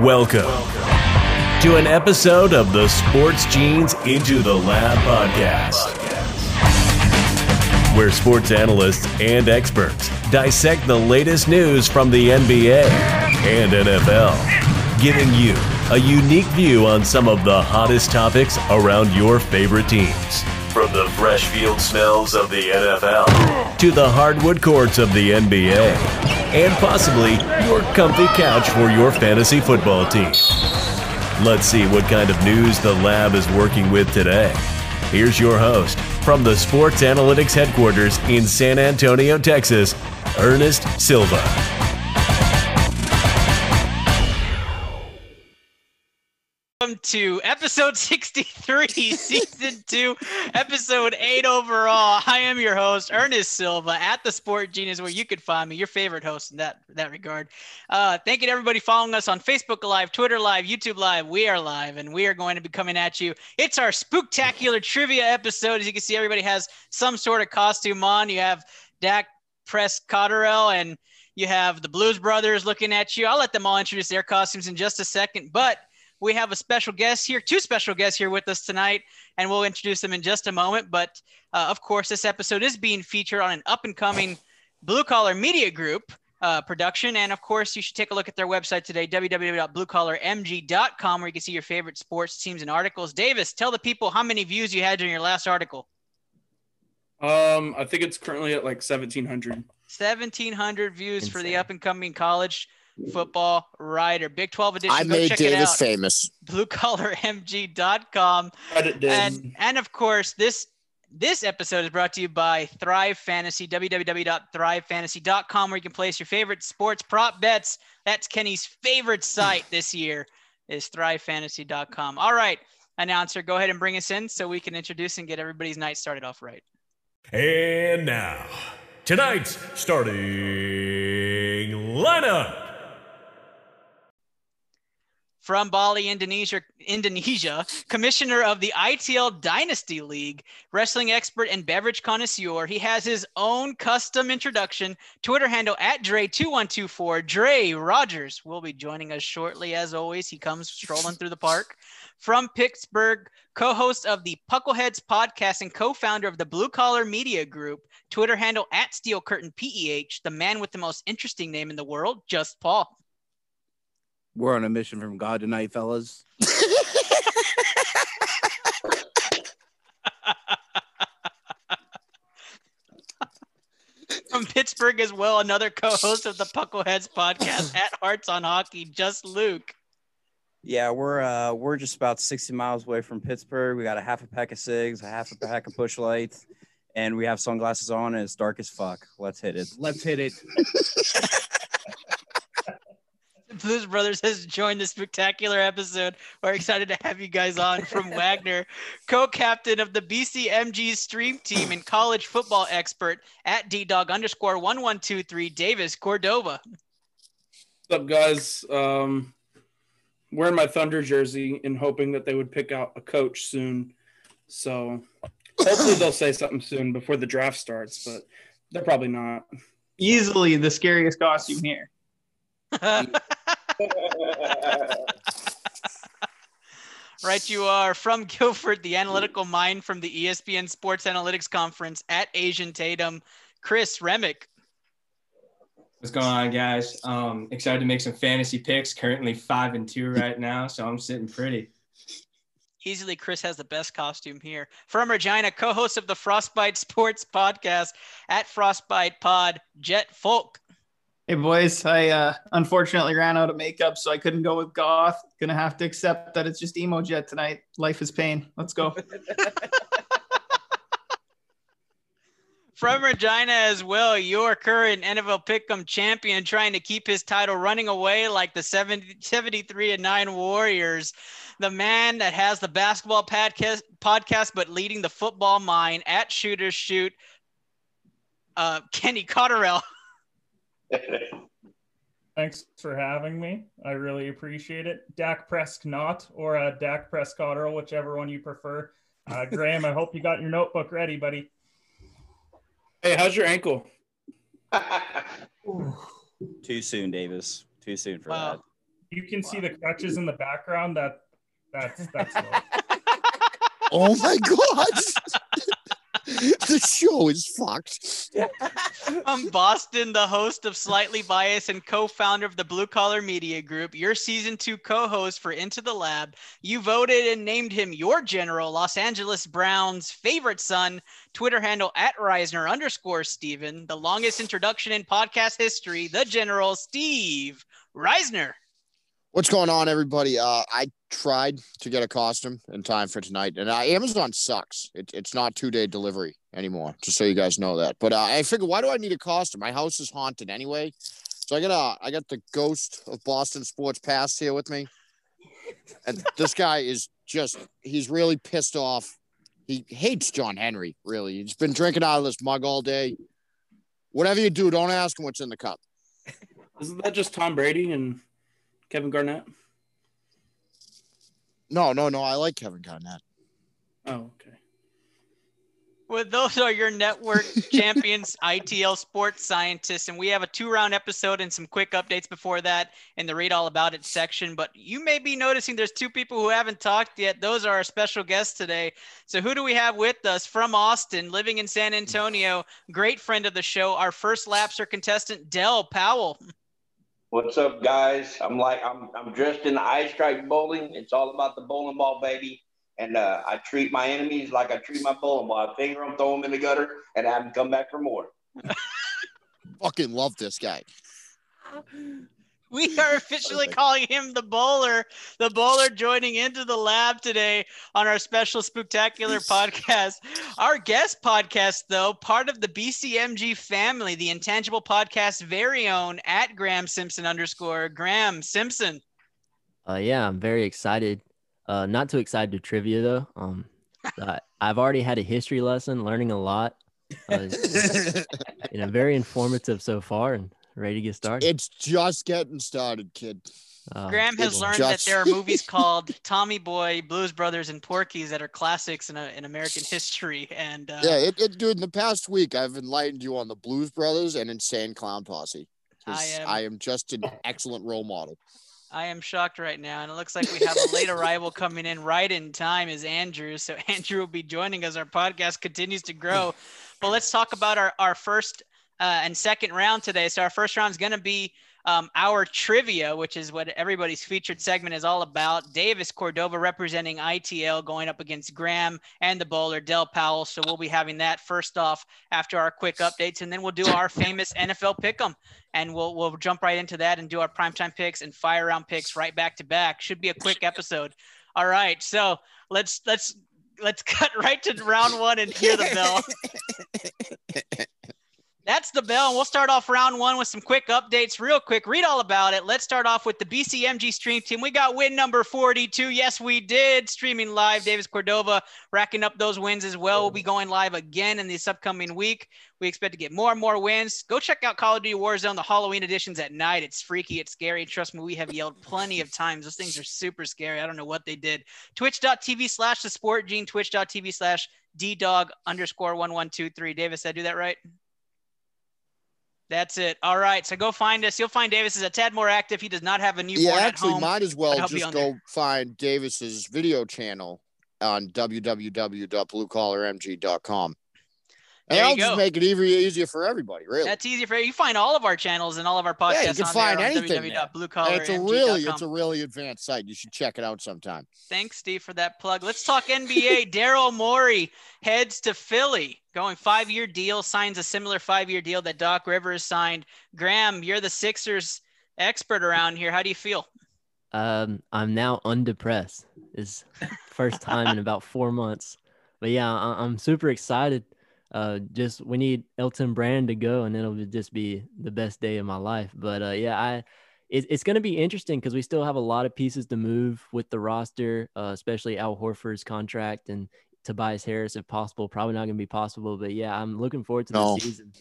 Welcome to an episode of the Sports Genes Into the Lab podcast, where sports analysts and experts dissect the latest news from the NBA and NFL, giving you a unique view on some of the hottest topics around your favorite teams. From the fresh field smells of the NFL to the hardwood courts of the NBA, and possibly your comfy couch for your fantasy football team. Let's see what kind of news the lab is working with today. Here's your host from the Sports Analytics headquarters in San Antonio, Texas, Ernest Silva. Welcome to episode 63, season two, episode eight overall. I am your host, Ernest Silva, at the Sport Genius, where you could find me, your favorite host in that that regard. Uh, thank you to everybody following us on Facebook Live, Twitter Live, YouTube Live. We are live, and we are going to be coming at you. It's our spooktacular trivia episode. As you can see, everybody has some sort of costume on. You have Dak Prescotterell and you have the Blues Brothers looking at you. I'll let them all introduce their costumes in just a second, but we have a special guest here, two special guests here with us tonight, and we'll introduce them in just a moment. But uh, of course, this episode is being featured on an up and coming blue collar media group uh, production. And of course, you should take a look at their website today, www.bluecollarmg.com, where you can see your favorite sports teams and articles. Davis, tell the people how many views you had during your last article. Um, I think it's currently at like 1700. 1700 views for the up and coming college football writer. Big 12 edition. I Go made check it Davis out. famous. bluecollarmg.com Credit did. and and of course this this episode is brought to you by Thrive Fantasy, www.thrivefantasy.com, where you can place your favorite sports prop bets. That's Kenny's favorite site this year is thrivefantasy.com. All right, announcer, go ahead and bring us in so we can introduce and get everybody's night started off right. And now, tonight's starting lineup. From Bali, Indonesia, Indonesia, commissioner of the ITL Dynasty League, wrestling expert and beverage connoisseur. He has his own custom introduction, Twitter handle at Dre2124. Dre Rogers will be joining us shortly. As always, he comes strolling through the park. From Pittsburgh, co-host of the Puckleheads podcast and co-founder of the Blue Collar Media Group, Twitter handle at Steel Curtain PEH, the man with the most interesting name in the world, Just Paul. We're on a mission from God tonight, fellas. from Pittsburgh as well, another co-host of the Puckleheads podcast at Hearts on Hockey, just Luke. Yeah, we're uh we're just about 60 miles away from Pittsburgh. We got a half a pack of cigs, a half a pack of push lights, and we have sunglasses on and it's dark as fuck. Let's hit it. Let's hit it. The Blues Brothers has joined the spectacular episode. We're excited to have you guys on from Wagner, co-captain of the BCMG stream team and college football expert at DDog underscore one one two three Davis Cordova. What's up, guys? Um, wearing my Thunder jersey and hoping that they would pick out a coach soon. So hopefully they'll say something soon before the draft starts, but they're probably not. easily the scariest costume here. Right, you are from Guilford, the analytical mind from the ESPN Sports Analytics Conference at Asian Tatum, Chris Remick. What's going on, guys? Um, excited to make some fantasy picks. Currently five and two right now, so I'm sitting pretty. Easily, Chris has the best costume here. From Regina, co-host of the Frostbite Sports Podcast at Frostbite Pod, Jet Folk. Hey boys, I uh, unfortunately ran out of makeup, so I couldn't go with goth. Gonna have to accept that it's just emo jet tonight. Life is pain. Let's go. From Regina as well, your current NFL Pick'em champion, trying to keep his title running away like the 70, 73 and 9 Warriors. The man that has the basketball podcast, podcast but leading the football mind at Shooters Shoot, uh, Kenny Cotterell. Thanks for having me. I really appreciate it. Dak Prescott or uh, Dak Prescott, whichever one you prefer. Uh, Graham, I hope you got your notebook ready, buddy. Hey, how's your ankle? Too soon, Davis. Too soon for Wow. that. you can see the crutches in the background. That that's that's. Oh my god. the show is fucked. From Boston, the host of Slightly Biased and co-founder of the Blue Collar Media Group, your season two co-host for Into the Lab. You voted and named him your general, Los Angeles Browns' favorite son. Twitter handle at Reisner underscore Steven. The longest introduction in podcast history, the general Steve Reisner. What's going on, everybody? Uh, I tried to get a costume in time for tonight, and uh, Amazon sucks. It, it's not two day delivery anymore, just so you guys know that. But uh, I figured, why do I need a costume? My house is haunted anyway. So I got uh, I got the ghost of Boston sports past here with me, and this guy is just he's really pissed off. He hates John Henry. Really, he's been drinking out of this mug all day. Whatever you do, don't ask him what's in the cup. Isn't that just Tom Brady and Kevin Garnett? No, no, no. I like Kevin Garnett. Oh, okay. Well, those are your network champions, ITL sports scientists. And we have a two round episode and some quick updates before that in the read all about it section. But you may be noticing there's two people who haven't talked yet. Those are our special guests today. So, who do we have with us from Austin, living in San Antonio? Great friend of the show, our first Labster contestant, Dell Powell. What's up, guys? I'm like I'm I'm dressed in the eye strike bowling. It's all about the bowling ball, baby. And uh, I treat my enemies like I treat my bowling ball. I finger them, throw them in the gutter, and have them come back for more. Fucking love this guy. We are officially calling him the bowler. The bowler joining into the lab today on our special spectacular podcast. Our guest podcast, though, part of the BCMG family, the intangible podcast very own at Graham Simpson underscore Graham Simpson. Uh, yeah, I'm very excited. Uh, not too excited to trivia though. Um, I've already had a history lesson, learning a lot. Uh, you know, very informative so far, and ready to get started. It's just getting started, kid. Uh, Graham has it's learned that there are movies called Tommy Boy, Blues Brothers, and Porky's that are classics in, a, in American history. And uh, Yeah, it, it, dude. In the past week, I've enlightened you on the Blues Brothers and Insane Clown Posse. 'Cause I am- I am just an excellent role model. I am shocked right now, and it looks like we have a late arrival coming in right in time is Andrew. So Andrew will be joining us. Our podcast continues to grow. But let's talk about our, our first uh, and second round today. So our first round is going to be um, our trivia, which is what everybody's featured segment is all about. Davis Cordova representing ITL going up against Graham and the bowler Del Powell. So we'll be having that first off after our quick updates, and then we'll do our famous NFL pick'em, and we'll we'll jump right into that and do our primetime picks and fire round picks right back to back. Should be a quick episode. All right, so let's let's let's cut right to round one and hear the bell. That's the bell. And we'll start off round one with some quick updates, real quick. Read all about it. Let's start off with the BCMG stream team. We got win number 42. Yes, we did. Streaming live. Davis Cordova racking up those wins as well. We'll be going live again in this upcoming week. We expect to get more and more wins. Go check out Call of Duty Warzone, the Halloween editions at night. It's freaky. It's scary. Trust me, we have yelled plenty of times. Those things are super scary. I don't know what they did. Twitch.tv slash the sport gene, twitch.tv slash ddog underscore 1123. Davis, did I do that right? That's it. All right. So go find us. You'll find Davis is a tad more active. He does not have a newborn yeah, at actually, home. might as well just go there. find Davis's video channel on www.bluecollarmg.com. And There you I'll go. just make it even easier for everybody, really. That's easier for you. You find all of our channels and all of our podcasts yeah, you can on find there on anything. there. It's a really, it's a really advanced site. You should check it out sometime. Thanks, Steve, for that plug. Let's talk NBA. Daryl Morey heads to Philly, going five-year deal, signs a similar five-year deal that Doc Rivers signed. Graham, you're the Sixers expert around here. How do you feel? Um, I'm now undepressed. Is first time in about four months. But yeah, I- I'm super excited. Uh, just we need Elton Brand to go, and it'll just be the best day of my life. But uh, yeah, I it, it's going to be interesting because we still have a lot of pieces to move with the roster, uh, especially Al Horford's contract and Tobias Harris, if possible. Probably not going to be possible, but yeah, I'm looking forward to No. the season.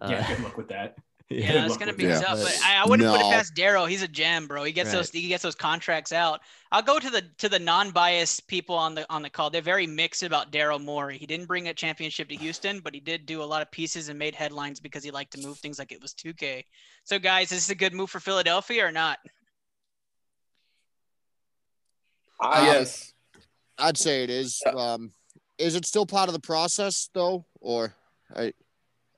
Uh, Yeah, good luck with that. Yeah, Good it's gonna be that. tough. But- But I, I wouldn't put it past Daryl. He's a gem, bro. He gets those he gets those contracts out. I'll go to the to the non-biased people on the on the call. They're very mixed about Daryl Morey. He didn't bring a championship to Houston, but he did do a lot of pieces and made headlines because he liked to move things like it was 2K. So guys, is this a good move for Philadelphia or not? I, yes. I'd say it is. Um, is it still part of the process though, or I?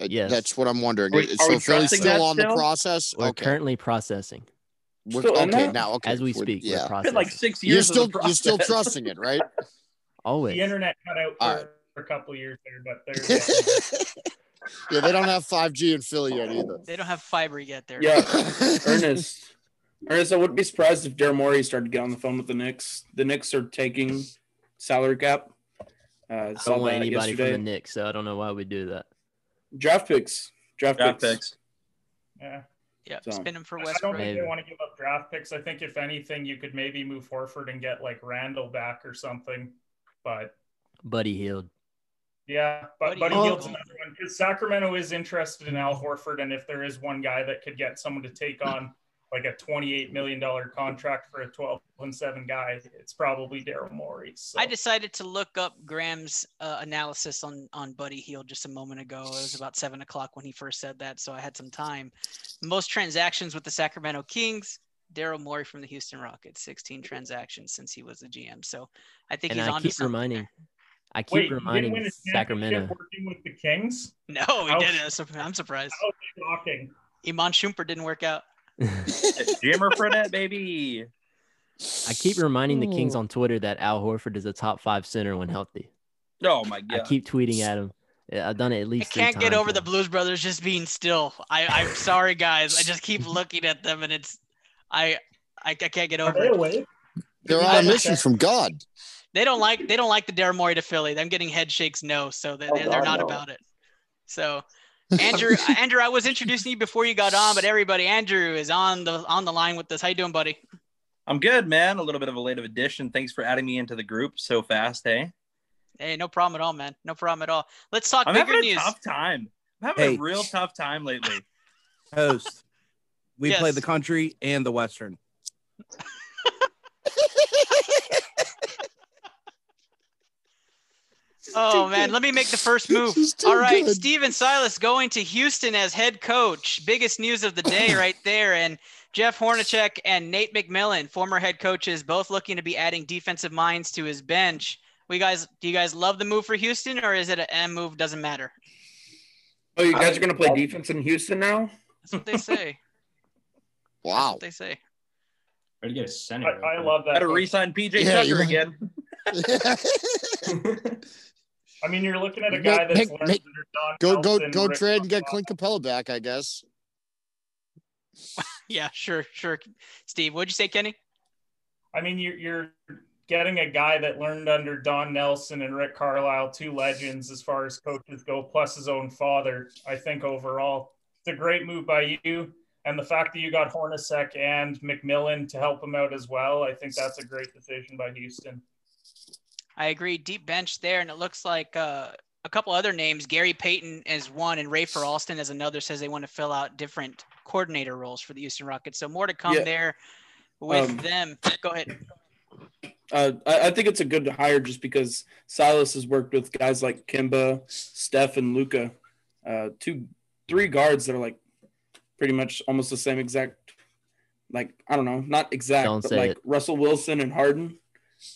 I- Yes. that's what I'm wondering. Are we- are so Philly's still that on the process. We're okay, currently processing We're- Still okay now. Okay, as we We're- speak. We're yeah, processing. Been like six years. you're still you're still trusting it, right? Always. The internet cut out for All right. a couple years there, but there's yeah, they don't have 5G in Philly yet either. They don't have fiber yet there. Yeah, Ernest. Ernest, I wouldn't be surprised if Daryl Morey started to get on the phone with the Knicks. The Knicks are taking salary cap. Uh, I don't want anybody yesterday. from the Knicks, so I don't know why we do that. Draft picks. Draft, Draft picks. picks. yeah. Yep. So- Spin him for I don't think Maybe. they want to give up draft picks. I think if anything, you could maybe move Horford and get like Randle back or something. But Buddy Hield. yeah, but Buddy Buddy Hield. Hield's another one because Sacramento is interested in Al Horford, and if there is one guy that could get someone to take on like a twenty-eight million dollar contract for a twelve and seven guy, it's probably Daryl Morey. So. I decided to look up Graham's uh, analysis on on Buddy Hield just a moment ago. It was about seven o'clock when he first said that, so I had some time. Most transactions with the Sacramento Kings. Daryl Morey from the Houston Rockets, 16 transactions since he was the GM. So I think And he's I on keep to something. reminding, I keep Wait, he didn't reminding win a Sacramento. working with the Kings. No, he didn't. I'm surprised. How shocking! Iman Shumpert didn't work out. Jimmer Fredette, baby. I keep reminding the Kings Oh. on Twitter that Al Horford is a top five center when healthy. Oh my god! I keep tweeting at him. Yeah, I've done it at least. three can't get times over the. Blues Brothers just being still. I, I'm sorry, guys. I just keep looking at them, and it's I I, I can't get Are over they it. awake? They're on a mission from God. They don't like they don't like the Daryl Morey to Philly. Them getting head shakes no, so they, Oh, they're, they're not no. about it. So, Andrew, uh, Andrew, I was introducing you before you got on, but everybody, Andrew is on the on the line with us. How you doing, buddy? I'm good, man. A little bit of a late of addition. Thanks for adding me into the group so fast, hey. Hey, no problem at all, man. No problem at all. Let's talk I'm bigger having a news. tough time. I'm having Hey. a real tough time lately. Host. We play the country and the western. Oh man, let me make the first move. This is too All right, good. Stephen Silas going to Houston as head coach. Biggest news of the day right there. And Jeff Hornacek and Nate McMillan, former head coaches, both looking to be adding defensive minds to his bench. We guys, do you guys love the move for Houston, or is it an M move? Doesn't matter. Oh, you guys are gonna play defense in Houston now? That's what they say. That's Wow. what they say. Or to get a I, center. I love that. Better though. re-sign PJ Yeah, Tucker you're- again. I mean, you're looking at a guy that's make- learned make- under Don go go Nelson, go Rick trade and get Clint Capela back, I guess. Yeah, sure, sure. Steve, what'd you say, Kenny? I mean, you're you're getting a guy that learned under Don Nelson and Rick Carlisle, two legends as far as coaches go, plus his own father. I think overall, it's a great move by you. And the fact that you got Hornacek and McMillan to help him out as well, I think that's a great decision by Houston. I agree. Deep bench there, and it looks like uh, a couple other names. Gary Payton as one, and Rafer Alston as another. Says they want to fill out different coordinator roles for the Houston Rockets. So more to come Yeah. there with Um, them. Go ahead. Uh, I, I think it's a good hire just because Silas has worked with guys like Kemba, Steph, and Luka, uh, two, three guards that are like pretty much almost the same exact, like I don't know, not exact, Don't but say like it. Russell Wilson and Harden.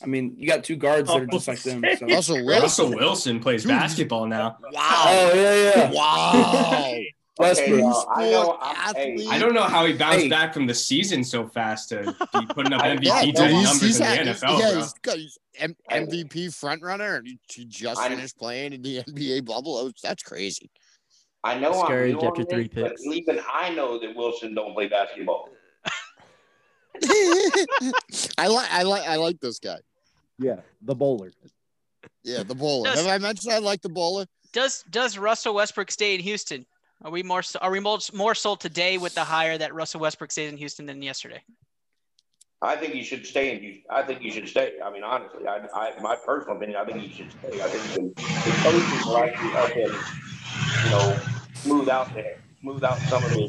I mean, you got two guards that are oh, just like them. So. Russell Wilson. Russell Wilson plays Dude. basketball now. Wow. Oh yeah, yeah. Wow. Westbrook. Okay, well, I know. I'm, hey. I don't know how he bounced Hey. back from the season so fast to be putting up MVP Yeah, type he's, numbers he's in the had, NFL, yeah, bro. he's got he's M- MVP front runner, and he, he just I- finished playing in the NBA bubble. That was- That's crazy. I know I'm Discouraged new after on three this, but picks. even I know that Wilson don't play basketball. I like I like I like this guy. Yeah, the bowler. Yeah, the bowler. Does- Have I mentioned I like the bowler? Does does Russell Westbrook stay in Houston? Are we more so- are we more, more sold today with the hire that Russell Westbrook stays in Houston than yesterday? I think you should stay in Houston. I think you should stay. I mean, honestly, I, I my personal opinion, I think you should stay. I think you the coaches will actually help him, you know, smooth out there, smooth out some of the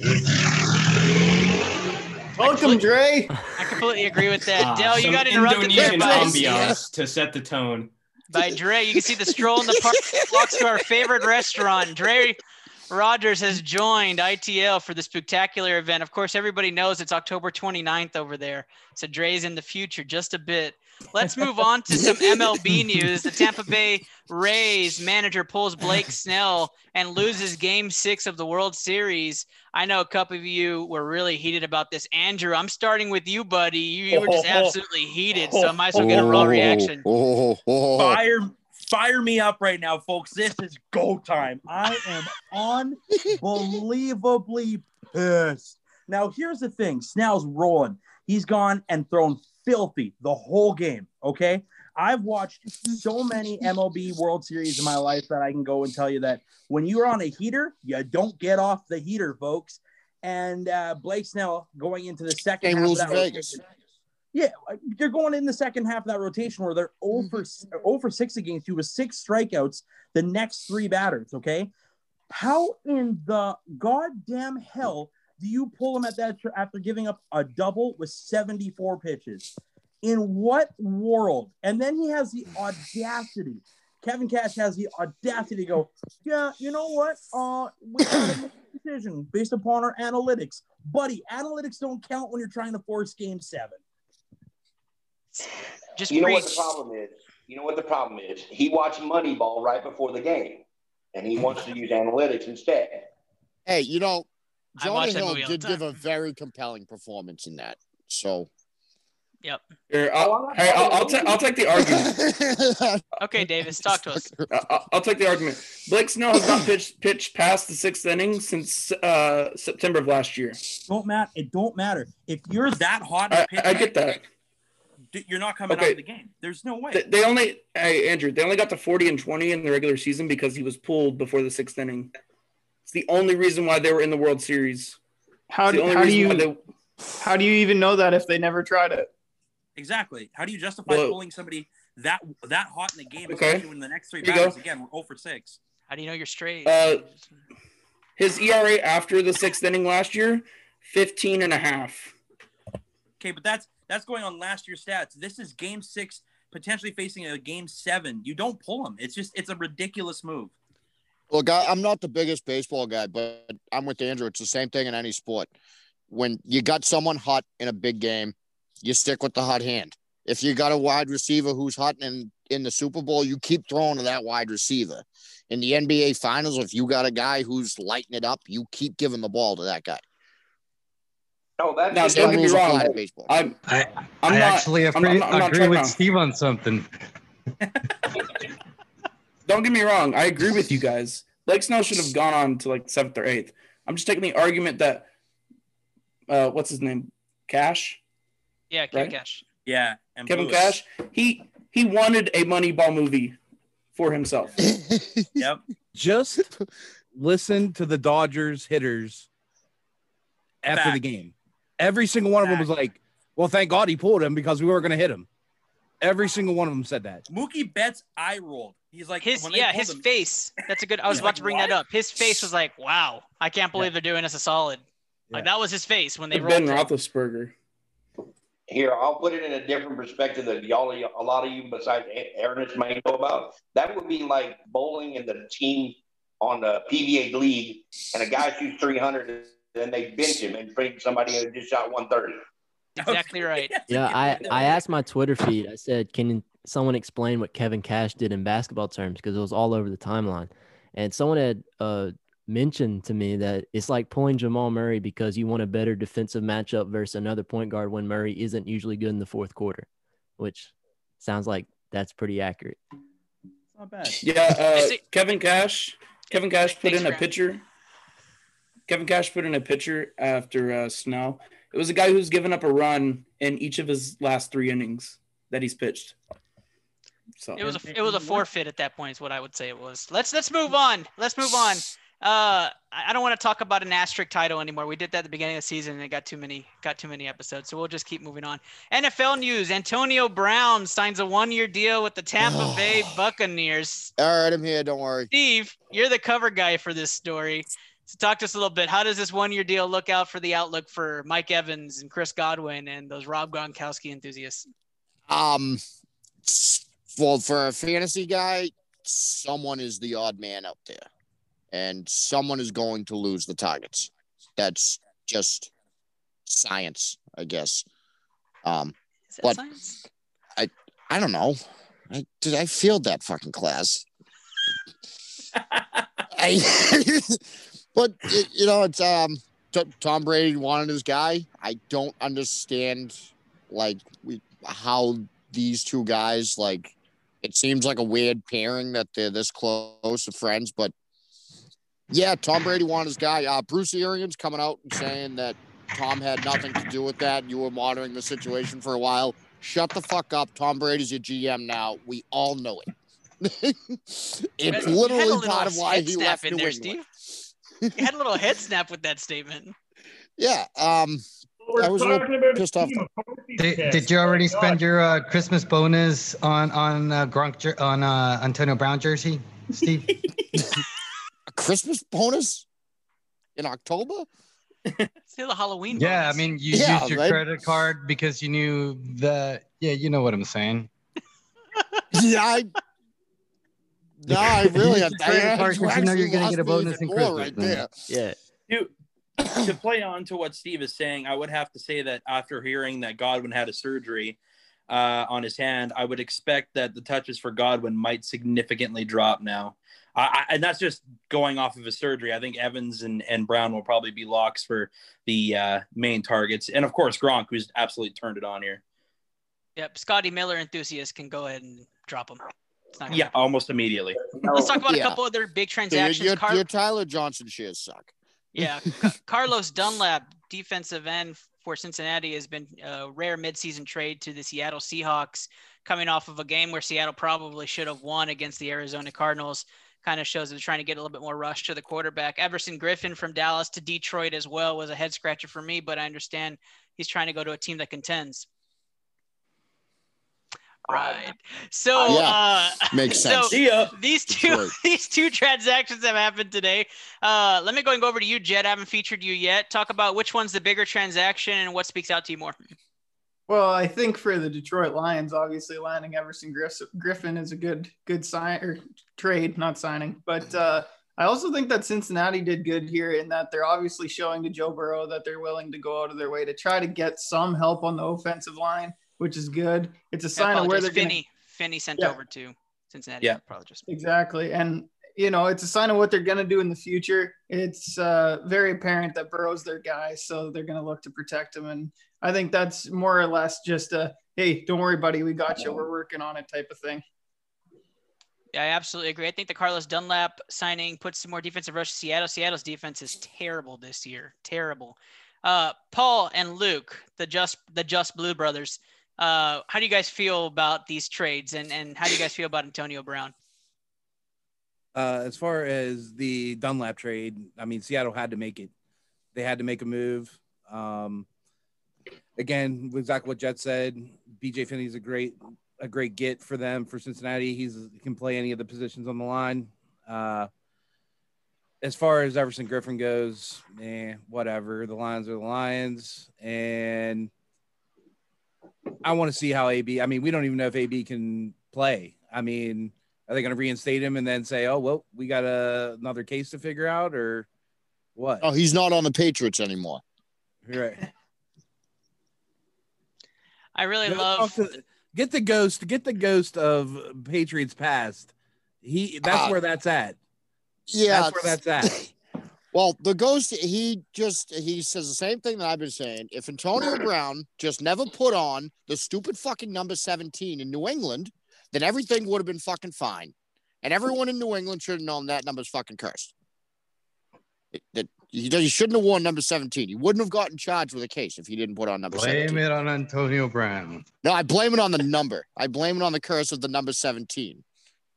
Welcome, Dre. I completely agree with that. Ah, Dell, you got interrupted there Indonesian by, ambiance to set the tone. by Dre. You can see the stroll in the park walks to our favorite restaurant. Dre, Rogers has joined ITL for the spectacular event. Of course, everybody knows it's October 29th over there. So Dre's in the future just a bit. Let's move on to some MLB news. The Tampa Bay Rays manager pulls Blake Snell and loses game six of the World Series. I know a couple of you were really heated about this. Andrew, I'm starting with you, buddy. You, you were just oh. absolutely heated. So I might as well get a raw oh. reaction. Oh, oh, oh. Fire, fire me up right now, folks. This is go time. I am unbelievably pissed. Now, here's the thing Snell's rolling. He's gone and thrown filthy the whole game. Okay. I've watched so many MLB World Series in my life that I can go and tell you that when you're on a heater, you don't get off the heater, folks. And uh, Blake Snell going into the second Same half rules of that Vegas. rotation- yeah, you're going in the second half of that rotation where they're 0 for, 0 for 6 against you with six strikeouts the next three batters, okay? How in the goddamn hell do you pull him at that tr- after giving up a double with 74 pitches? In what world? And then he has the audacity. Kevin Cash has the audacity to go, yeah, you know what? Uh, we gotta make a decision based upon our analytics. Buddy, analytics don't count when you're trying to force game seven. Just you know what the problem is? You know what the problem is? He watched Moneyball right before the game, and he wants to use analytics instead. Hey, you know, I Jonah Hill movie all did give a very compelling performance in that. So Yep. Here, I'll, hey, I'll, I'll, ta- I'll take the argument. Okay, Davis, talk to us. I'll, I'll take the argument. Blake Snell has not pitched pitched past the sixth inning since uh, September of last year. Don't matter. It don't matter. If you're that hot, in I, a pitch, I get that. you're not coming out of the game. There's no way. They, they only, hey Andrew, they only got to forty and twenty in the regular season because he was pulled before the sixth inning. It's the only reason why they were in the World Series. How do, how do you they- how do you even know that if they never tried it? Exactly. How do you justify Well- pulling somebody that that hot in the game, Okay. especially when the next three Here batters again we're 0 for 6? How do you know you're straight? Uh, his ERA after the sixth inning last year, 15 and a half. Okay, but that's that's going on last year's stats. This is game six, potentially facing a game seven. You don't pull him. It's just it's a ridiculous move. Look, I, I'm not the biggest baseball guy, but I'm with Andrew. It's the same thing in any sport. When you got someone hot in a big game, you stick with the hot hand. If you got a wide receiver who's hot in, in the Super Bowl, you keep throwing to that wide receiver. In the NBA Finals, if you got a guy who's lighting it up, you keep giving the ball to that guy. No, that's Now, don't Same get me wrong. baseball. I'm, I, I'm I not- actually I'm- agree, I'm not- I'm not agree trying with to- Steve on something. don't get me wrong. I agree with you guys. Blake Snell should have gone on to like seventh or eighth. I'm just taking the argument that, uh, what's his name? Cash? yeah, Kevin right? Cash. Yeah, and Kevin blew it. Cash? He, he wanted a Moneyball movie for himself. Yep. Just listen to the Dodgers hitters after the game. Every single one of them was like, "Well, thank God he pulled him because we weren't going to hit him." Every single one of them said that. Mookie Betts eye rolled. He's like His when yeah, his him- face. That's a good. I was about like, to bring "What?" that up. His face was like, "Wow, I can't believe they're doing us a solid." Like that was his face when they rolled. Ben him. Roethlisberger. Here, I'll put it in a different perspective that y'all, a lot of you besides Ernest may know about. That would be like bowling in the team on the PBA league, and a guy shoots 300, and they bench him and bring somebody who just shot 130. Exactly right. Yeah, I, I asked my Twitter feed, I said, can someone explain what Kevin Cash did in basketball terms? Because it was all over the timeline. And someone had uh, mentioned to me that it's like pulling Jamal Murray because you want a better defensive matchup versus another point guard when Murray isn't usually good in the fourth quarter, which sounds like that's pretty accurate. It's not bad. Yeah, uh, Kevin Cash. Kevin Cash put Thanks, in a Grant. pitcher. Kevin Cash put in a pitcher after uh, Snell. It was a guy who's given up a run in each of his last three innings that he's pitched. So It was a it was a forfeit at that point, is what I would say it was. Let's let's move on. Let's move on. Uh, I I don't want to talk about an asterisk title anymore. We did that at the beginning of the season, and it got too many got too many episodes. So we'll just keep moving on. NFL news: Antonio Brown signs a one-year deal with the Tampa Bay Buccaneers. All right, I'm here. Don't worry. Steve, you're the cover guy for this story. So talk to us a little bit. How does this one-year deal look out for the outlook for Mike Evans and Chris Godwin and those Rob Gronkowski enthusiasts? Um, s- well, for a fantasy guy, someone is the odd man out there. and someone is going to lose the targets. That's just science, I guess. Um, Is that but science? I I don't know. I did I failed that fucking class. I, but it, you know, it's um T- Tom Brady wanted his guy. I don't understand like we how these two guys like. It seems like a weird pairing that they're this close of friends, but yeah, Tom Brady wanted his guy. Uh, Bruce Arians coming out and saying that Tom had nothing to do with that. You were monitoring the situation for a while. Shut the fuck up. Tom Brady's your GM now. We all know it. it's literally part of why he left in New there, England. Steve. You had a little head snap with that statement. Yeah. Um, I was a talking about a pissed off. team of Did, did you already God. spend your uh, Christmas bonus on on uh, Gronk jer- on uh, Antonio Brown jersey, Steve? A Christmas bonus in October? Still a Halloween. yeah, I mean you Yeah, used your right. credit card because you knew the yeah, you know what I'm saying. Yeah, I. No, I really. I, Use your credit I, card 'cause you know you're gonna get a bonus in more Christmas, right man. there. Yeah. to, to play on to what Steve is saying, I would have to say that after hearing that Godwin had a surgery uh, on his hand, I would expect that the touches for Godwin might significantly drop now. I, I, and that's just going off of his surgery. I think Evans and, and Brown will probably be locks for the uh, main targets. And of course, Gronk, who's absolutely turned it on here. Yep, Scotty Miller enthusiasts can go ahead and drop him. It's not gonna Yeah, almost immediately. Let's talk about Yeah. a couple other big Yeah, your, transactions. your, Car- your Tyler Johnson shares suck. Yeah, Carlos Dunlap, defensive end for Cincinnati, has been a rare midseason trade to the Seattle Seahawks, coming off of a game where Seattle probably should have won against the Arizona Cardinals. Kind of shows they're trying to get a little bit more rush to the quarterback. Everson Griffen from Dallas to Detroit as well was a head scratcher for me, but I understand he's trying to go to a team that contends. Right. So Yeah, uh, makes sense. See ya. these two Detroit. these two transactions have happened today. Uh, let me go and go over to you, Jet. I haven't featured you yet. Talk about which one's the bigger transaction and what speaks out to you more. Well, I think for the Detroit Lions, obviously landing Everson Griffen is a good good sign or trade, not signing. But uh, I also think that Cincinnati did good here in that they're obviously showing to Joe Burrow that they're willing to go out of their way to try to get some help on the offensive line, which is good. It's a sign of where apologize. they're going. Finney, Finney sent Yeah. over to Cincinnati. Yeah. Probably just Exactly. And, you know, it's a sign of what they're going to do in the future. It's uh, very apparent that Burrow's their guy, so they're going to look to protect him. And I think that's more or less just a, hey, don't worry, buddy, we got you. We're working on it type of thing. Yeah, I absolutely agree. I think the Carlos Dunlap signing puts some more defensive rush to Seattle. Seattle's defense is terrible this year. Terrible. Uh, Paul and Luke, the just the just Blue brothers. Uh, how do you guys feel about these trades and, and how do you guys feel about Antonio Brown? Uh, as far as the Dunlap trade, I mean, Seattle had to make it. They had to make a move. Um, again, exactly what Jet said. BJ Finney's a great, a great get for them for Cincinnati. He's he can play any of the positions on the line. Uh, as far as Everson Griffen goes, eh, whatever. The Lions are the Lions, and I want to see how AB. I mean, we don't even know if AB can play. I mean, are they going to reinstate him and then say, "Oh, well, we got a, another case to figure out," or what? Oh, he's not on the Patriots anymore. Right. I really Go love to- get the ghost. Get the ghost of Patriots past. He. That's Ah. where that's at. Yeah, That's where that's at. Well, the ghost, he just he says the same thing that I've been saying. If Antonio Brown just never put on the stupid fucking number 17 in New England, then everything would have been fucking fine. And everyone in New England should have known that number's fucking cursed. It- That he, he shouldn't have worn number 17. He wouldn't have gotten charged with a case if he didn't put on number Blame 17. it on Antonio Brown. No, I blame it on the number. I blame it on the curse of the number 17.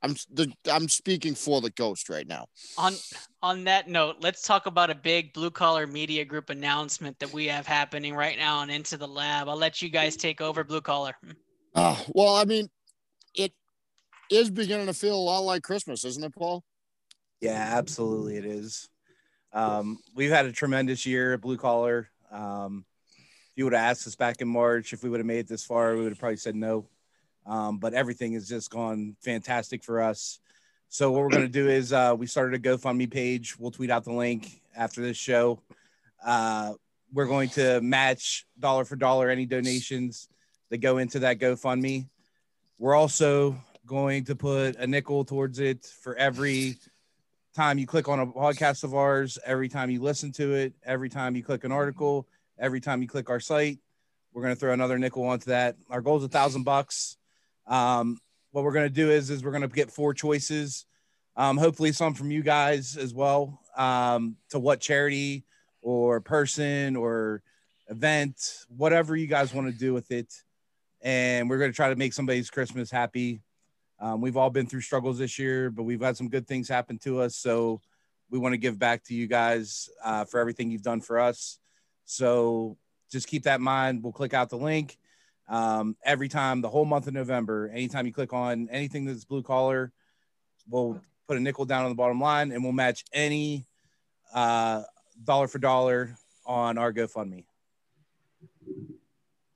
I'm the I'm speaking for the ghost right now. on on that note, let's talk about a big blue collar media group announcement that we have happening right now on Into the Lab. I'll let you guys take over blue collar. Uh, well, I mean, it is beginning to feel a lot like Christmas, isn't it, Paul? Yeah, absolutely, it is. Um, we've had a tremendous year at blue collar. Um, if you would have asked us back in March if we would have made it this far, we would have probably said no. Um, but everything has just gone fantastic for us. So what we're gonna do is uh, we started a GoFundMe page. We'll tweet out the link after this show. Uh, we're going to match dollar for dollar any donations that go into that GoFundMe. We're also going to put a nickel towards it for every time you click on a podcast of ours, every time you listen to it, every time you click an article, every time you click our site. We're going to throw another nickel onto that. Our goal is a thousand bucks. Um, what we're going to do is, is we're going to get four choices. Um, hopefully some from you guys as well um, to what charity or person or event, whatever you guys want to do with it. And we're going to try to make somebody's Christmas happy. Um, we've all been through struggles this year, but we've had some good things happen to us. So we want to give back to you guys uh, for everything you've done for us. So just keep that in mind. We'll click out the link um, every time, the whole month of November. Anytime you click on anything that's blue collar, we'll put a nickel down on the bottom line and we'll match any uh, dollar for dollar on our GoFundMe.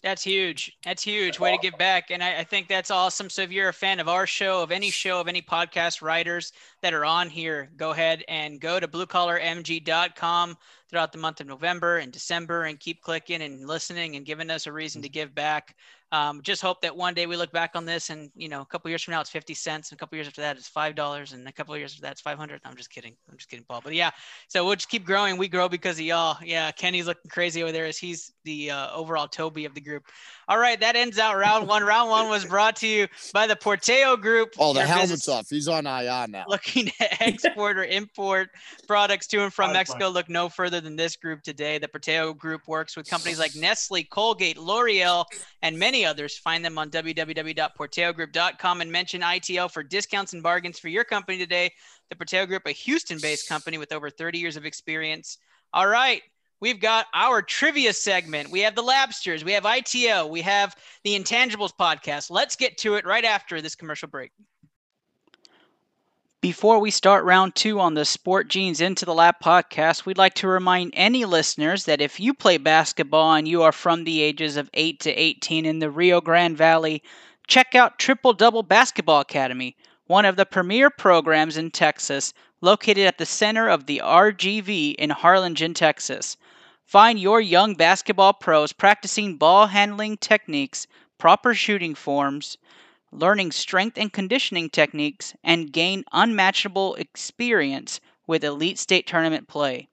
That's huge. That's huge. Way to give back. And I, I, think that's awesome. So if you're a fan of our show, of any show, of any podcast writers that are on here, go ahead and go to bluecollarmg.com throughout the month of November and December and keep clicking and listening and giving us a reason to give back. Um, just hope that one day we look back on this and, you know, a couple years from now, it's 50 cents. And a couple years after that, it's $5. And a couple years after that, it's 500. I'm just kidding. I'm just kidding, Paul. But yeah, so we'll just keep growing. We grow because of y'all. Yeah. Kenny's looking crazy over there as he's the uh, overall Toby of the group. All right. That ends out round one. round one was brought to you by the Porteo Group. Oh, the helmet's off. He's on IR now. Looking to export or import products to and from Mexico. Look no further than this group today. The Porteo Group works with companies like Nestle, Colgate, L'Oreal, and many others. Find them on www.porteogroup.com and mention ITL for discounts and bargains for your company today. The Porteo Group, a Houston based company with over 30 years of experience. All right. We've got our trivia segment. We have the Labsters. We have ITO. We have the Intangibles podcast. Let's get to it right after this commercial break. Before we start round two on the Sport Genes Into the Lab podcast, we'd like to remind any listeners that if you play basketball and you are from the ages of 8 to 18 in the Rio Grande Valley, check out Triple Double Basketball Academy, one of the premier programs in Texas, located at the center of the RGV in Harlingen, Texas. Find your young basketball pros practicing ball handling techniques, proper shooting forms, learning strength and conditioning techniques, and gain unmatchable experience with elite state tournament play.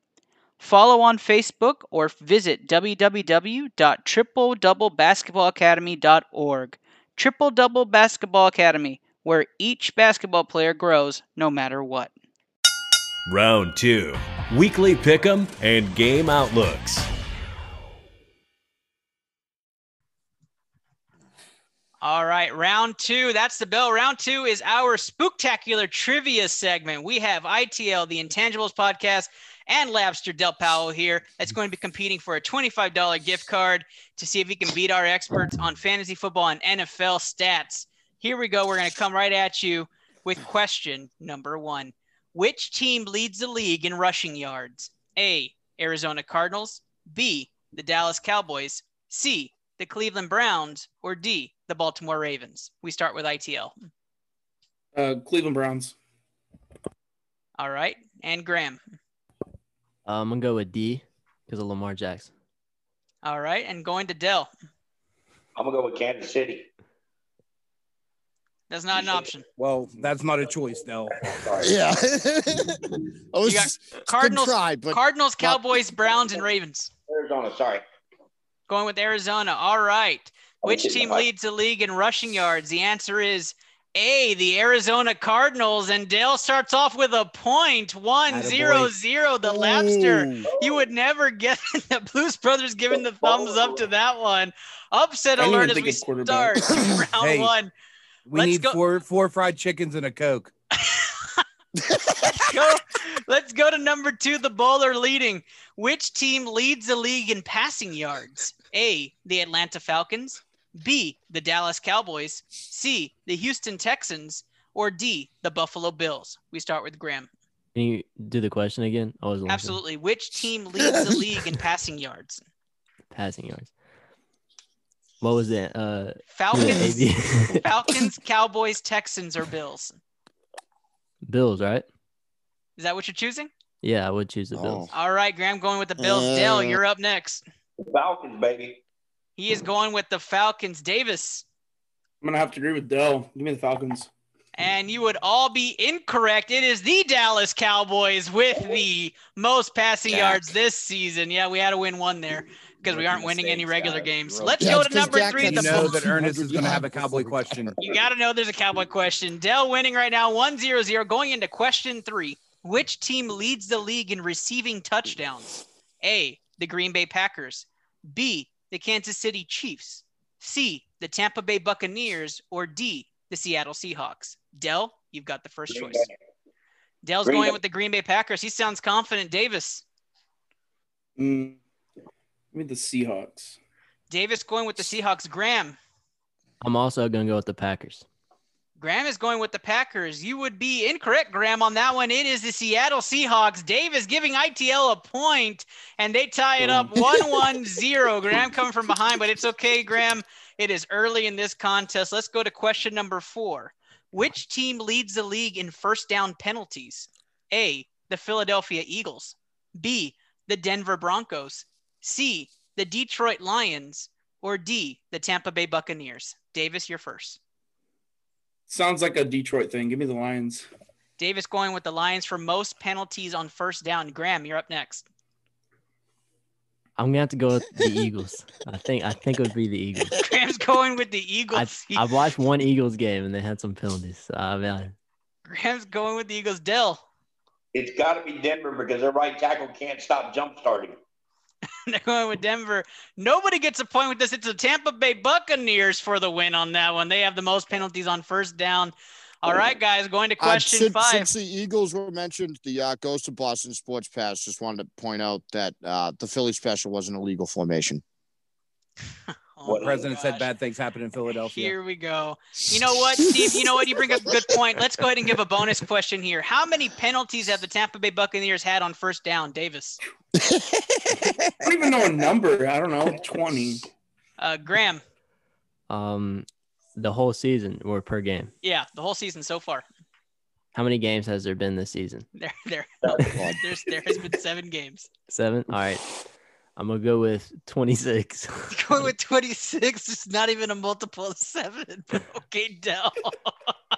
Follow on Facebook or visit www.tripledoublebasketballacademy.org. Triple Double Basketball Academy, where each basketball player grows no matter what. Round two weekly pick'em and game outlooks. All right, round two. That's the bell. Round two is our spooktacular trivia segment. We have ITL, the Intangibles podcast, and Labster Del Powell here. That's going to be competing for a $25 gift card to see if he can beat our experts on fantasy football and NFL stats. Here we go. We're going to come right at you with question number one Which team leads the league in rushing yards? A. Arizona Cardinals. B. The Dallas Cowboys. C. The Cleveland Browns. Or D the Baltimore Ravens? We start with ITL. Uh, Cleveland Browns. All right. And Graham. Uh, I'm going to go with D because of Lamar Jackson. All right. And going to Dell. I'm going to go with Kansas City. That's not an option. Well, that's not a choice, Dell. yeah. you got Cardinals, try, Cardinals, Cowboys, Browns, and Ravens. Arizona, sorry. Going with Arizona. All right. Which team leads the league in rushing yards? The answer is A, the Arizona Cardinals. And Dale starts off with a point one zero zero. The Labster. You would never get the Blues Brothers giving the thumbs up to that one. Upset alert as we start round hey, one. We Let's need go. four four fried chickens and a Coke. let's go. Let's go to number two. The bowler leading. Which team leads the league in passing yards? A. The Atlanta Falcons. B, the Dallas Cowboys, C, the Houston Texans, or D, the Buffalo Bills? We start with Graham. Can you do the question again? I was absolutely. Which team leads the league in passing yards? Passing yards. What was it? Uh, Falcons, Falcons, Cowboys, Texans, or Bills? Bills, right? Is that what you're choosing? Yeah, I would choose the Bills. All right, Graham going with the Bills. Dell, Uh, you're up next. Falcons, baby. He is going with the Falcons. Davis. I'm gonna have to agree with Dell. Give me the Falcons. And you would all be incorrect. It is the Dallas Cowboys with the most passing yards this season. Yeah, we had to win one there because we aren't winning any regular games. Let's go to number three. You The know that Ernest is going to have a cowboy question. You got to know there's a Cowboy question. Dell winning right now 1 0 0. Going into question three Which team leads the league in receiving touchdowns? A. The Green Bay Packers. B. The Kansas City Chiefs. C. The Tampa Bay Buccaneers. Or D. The Seattle Seahawks. Dell, you've got the first Green choice. Bay. Dell's Green going Bay. with the Green Bay Packers. He sounds confident. Davis. Mm, give me the Seahawks. Davis going with the Seahawks. Graham. I'm also gonna go with the Packers. Graham is going with the Packers. You would be incorrect, Graham, on that one. It is the Seattle Seahawks. Dave is giving ITL a point, and they tie it up 1 1 0. Graham coming from behind, but it's okay, Graham. It is early in this contest. Let's go to question number four. Which team leads the league in first down penalties? A. The Philadelphia Eagles. B. The Denver Broncos. C. The Detroit Lions. Or D. The Tampa Bay Buccaneers. Davis, you're first. Sounds like a Detroit thing. Give me the Lions. Davis going with the Lions for most penalties on first down. Graham, you're up next. I'm gonna have to go with the Eagles. I think I think it would be the Eagles. Graham's going with the I Eagles. I watched one Eagles game and they had some penalties. So uh, I mean, Graham's going with the Eagles. Dell. It's got to be Denver because their right tackle can't stop jump starting. They're going with Denver. Nobody gets a point with this. It's the Tampa Bay Buccaneers for the win on that one. They have the most penalties on first down. All right, guys, going to Uh, question since, five. since the Eagles were mentioned, the uh, Ghost of Boston Sports Past just wanted to point out that uh, the Philly special wasn't a legal formation. the president said bad things happen in Philadelphia. Here we go. You know what, Steve? You know what? You bring up a good point. Let's go ahead and give a bonus question here. How many penalties have the Tampa Bay Buccaneers had on first down, Davis? I don't even know a number. I don't know. 20. Uh, Graham. um, the whole season or per game. Yeah, the whole season so far. How many games has there been this season? There, there, there's, there has been seven games. Seven. All right. I'm gonna go with 26. Going with 26 It's not even a multiple of seven. Okay, Dell.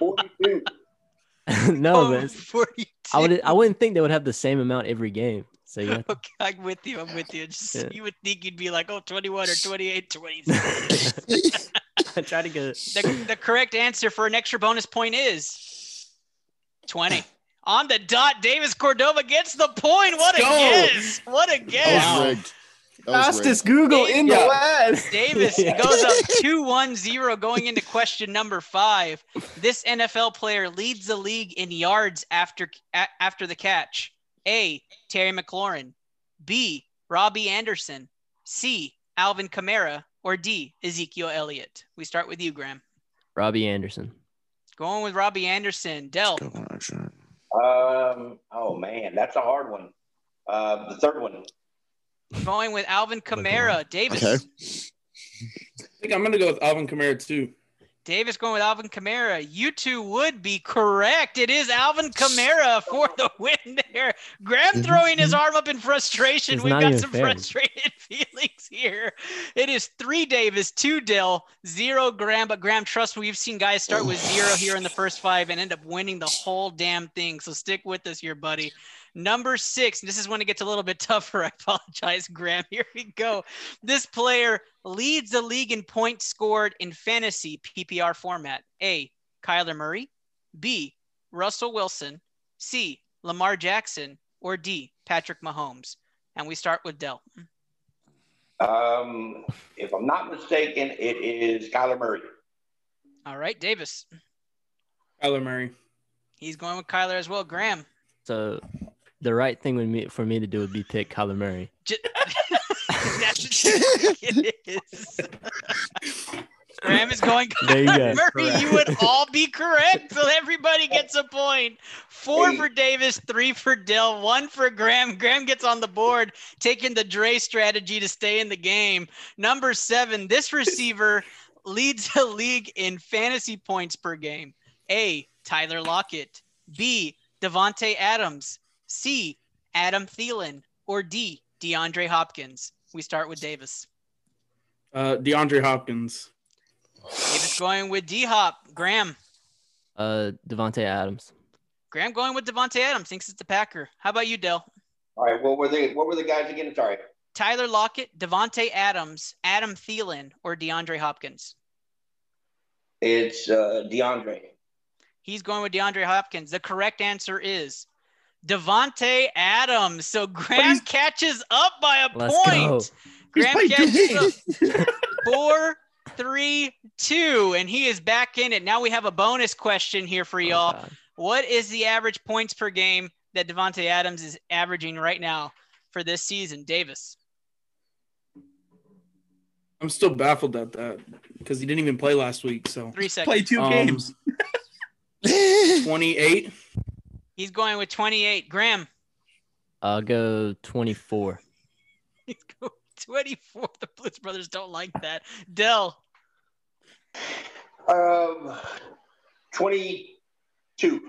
no, but it's- 42. I would I wouldn't think they would have the same amount every game. So yeah. Okay, I'm with you. I'm with you. Just Yeah. you would think you'd be like, oh, 21 or 28, 26. I try to get it. the, the correct answer for an extra bonus point is 20. On the dot, Davis Cordova gets the point. What a go. guess! What a guess! That was rigged. Fastest Google in the West. Davis Yeah. goes up 2 1 0 going into question number five. This NFL player leads the league in yards after a- after the catch. A. Terry McLaurin. B. Robbie Anderson. C. Alvin Kamara. Or D. Ezekiel Elliott. We start with you, Graham. Robbie Anderson. Going with Robbie Anderson. Dell. Um. Oh man, that's a hard one. Uh, the third one. Going with Alvin Kamara. Davis. I think I'm gonna go with Alvin Kamara too. Davis going with Alvin Kamara. You two would be correct. It is Alvin Kamara for the win there. Graham throwing his arm up in frustration. It's We've got some fair. frustrated feelings here. It is three Davis, two Dill, zero Graham. But Graham, trust me, we've seen guys start with zero here in the first five and end up winning the whole damn thing. So stick with us here, buddy. Number six, this is when it gets a little bit tougher. I apologize, Graham. Here we go. This player leads the league in points scored in fantasy PPR format. A. Kyler Murray. B. Russell Wilson. C. Lamar Jackson. Or D. Patrick Mahomes. And we start with Dell. Um, if I'm not mistaken, it is Kyler Murray. All right, Davis. Kyler Murray. He's going with Kyler as well. Graham. So the right thing would me for me to do would be pick Kyler Murray. J- That's it is. Graham is going There you go. Murray. Correct. You would all be correct. So everybody gets a point. Four for Davis, three for Dill, one for Graham. Graham gets on the board, taking the Dre strategy to stay in the game. Number seven, this receiver leads the league in fantasy points per game. A. Tyler Lockett. B. Davante Adams, C. Adam Thielen, or D. DeAndre Hopkins? We start with Davis. Uh, DeAndre Hopkins. Davis going with D Hop. Graham. Uh, Davante Adams. Graham going with Davante Adams. Thinks it's the Packer. How about you, Dell? All right, what were they? What were the guys again? Sorry. Tyler Lockett, Davante Adams, Adam Thielen, or DeAndre Hopkins? It's uh, DeAndre. He's going with DeAndre Hopkins. The correct answer is Davante Adams. So Graham catches up by a Let's point. go. Graham catches up four, three, two, and he is back in it. Now we have a bonus question here for y'all. God. what is the average points per game that Davante Adams is averaging right now for this season? Davis. I'm still baffled at that because he didn't even play last week. So Three seconds. Play two Um, games. 28. He's going with 28. Graham. I'll go 24. He's going 24. The Blues Brothers don't like that. Dell. Um, twenty-two.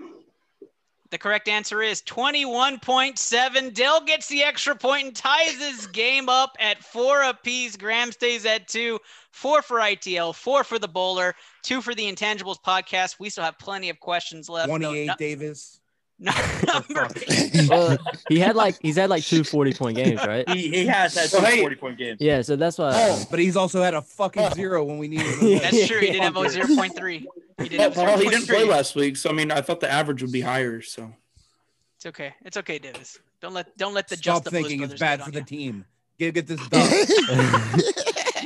The correct answer is 21.7. Dell gets the extra point and ties his game up at four apiece. Graham stays at two. Four for ITL, four for the bowler, two for the Intangibles podcast. We still have plenty of questions left. 28 no- Davis. no- number eight. well, he had like he's had like two 40 point games, right? He, he has had Well, two hey. 40 point games. Yeah, so that's why. Oh, but he's also had a fucking oh. zero when we needed him. That's true. He didn't have a 0.3. He did have Well, he didn't play last week, so I mean, I thought the average would be higher. So It's okay. It's okay, Davis. Don't let don't let the Stop just the thinking it's bad for on the team. Get, get this done.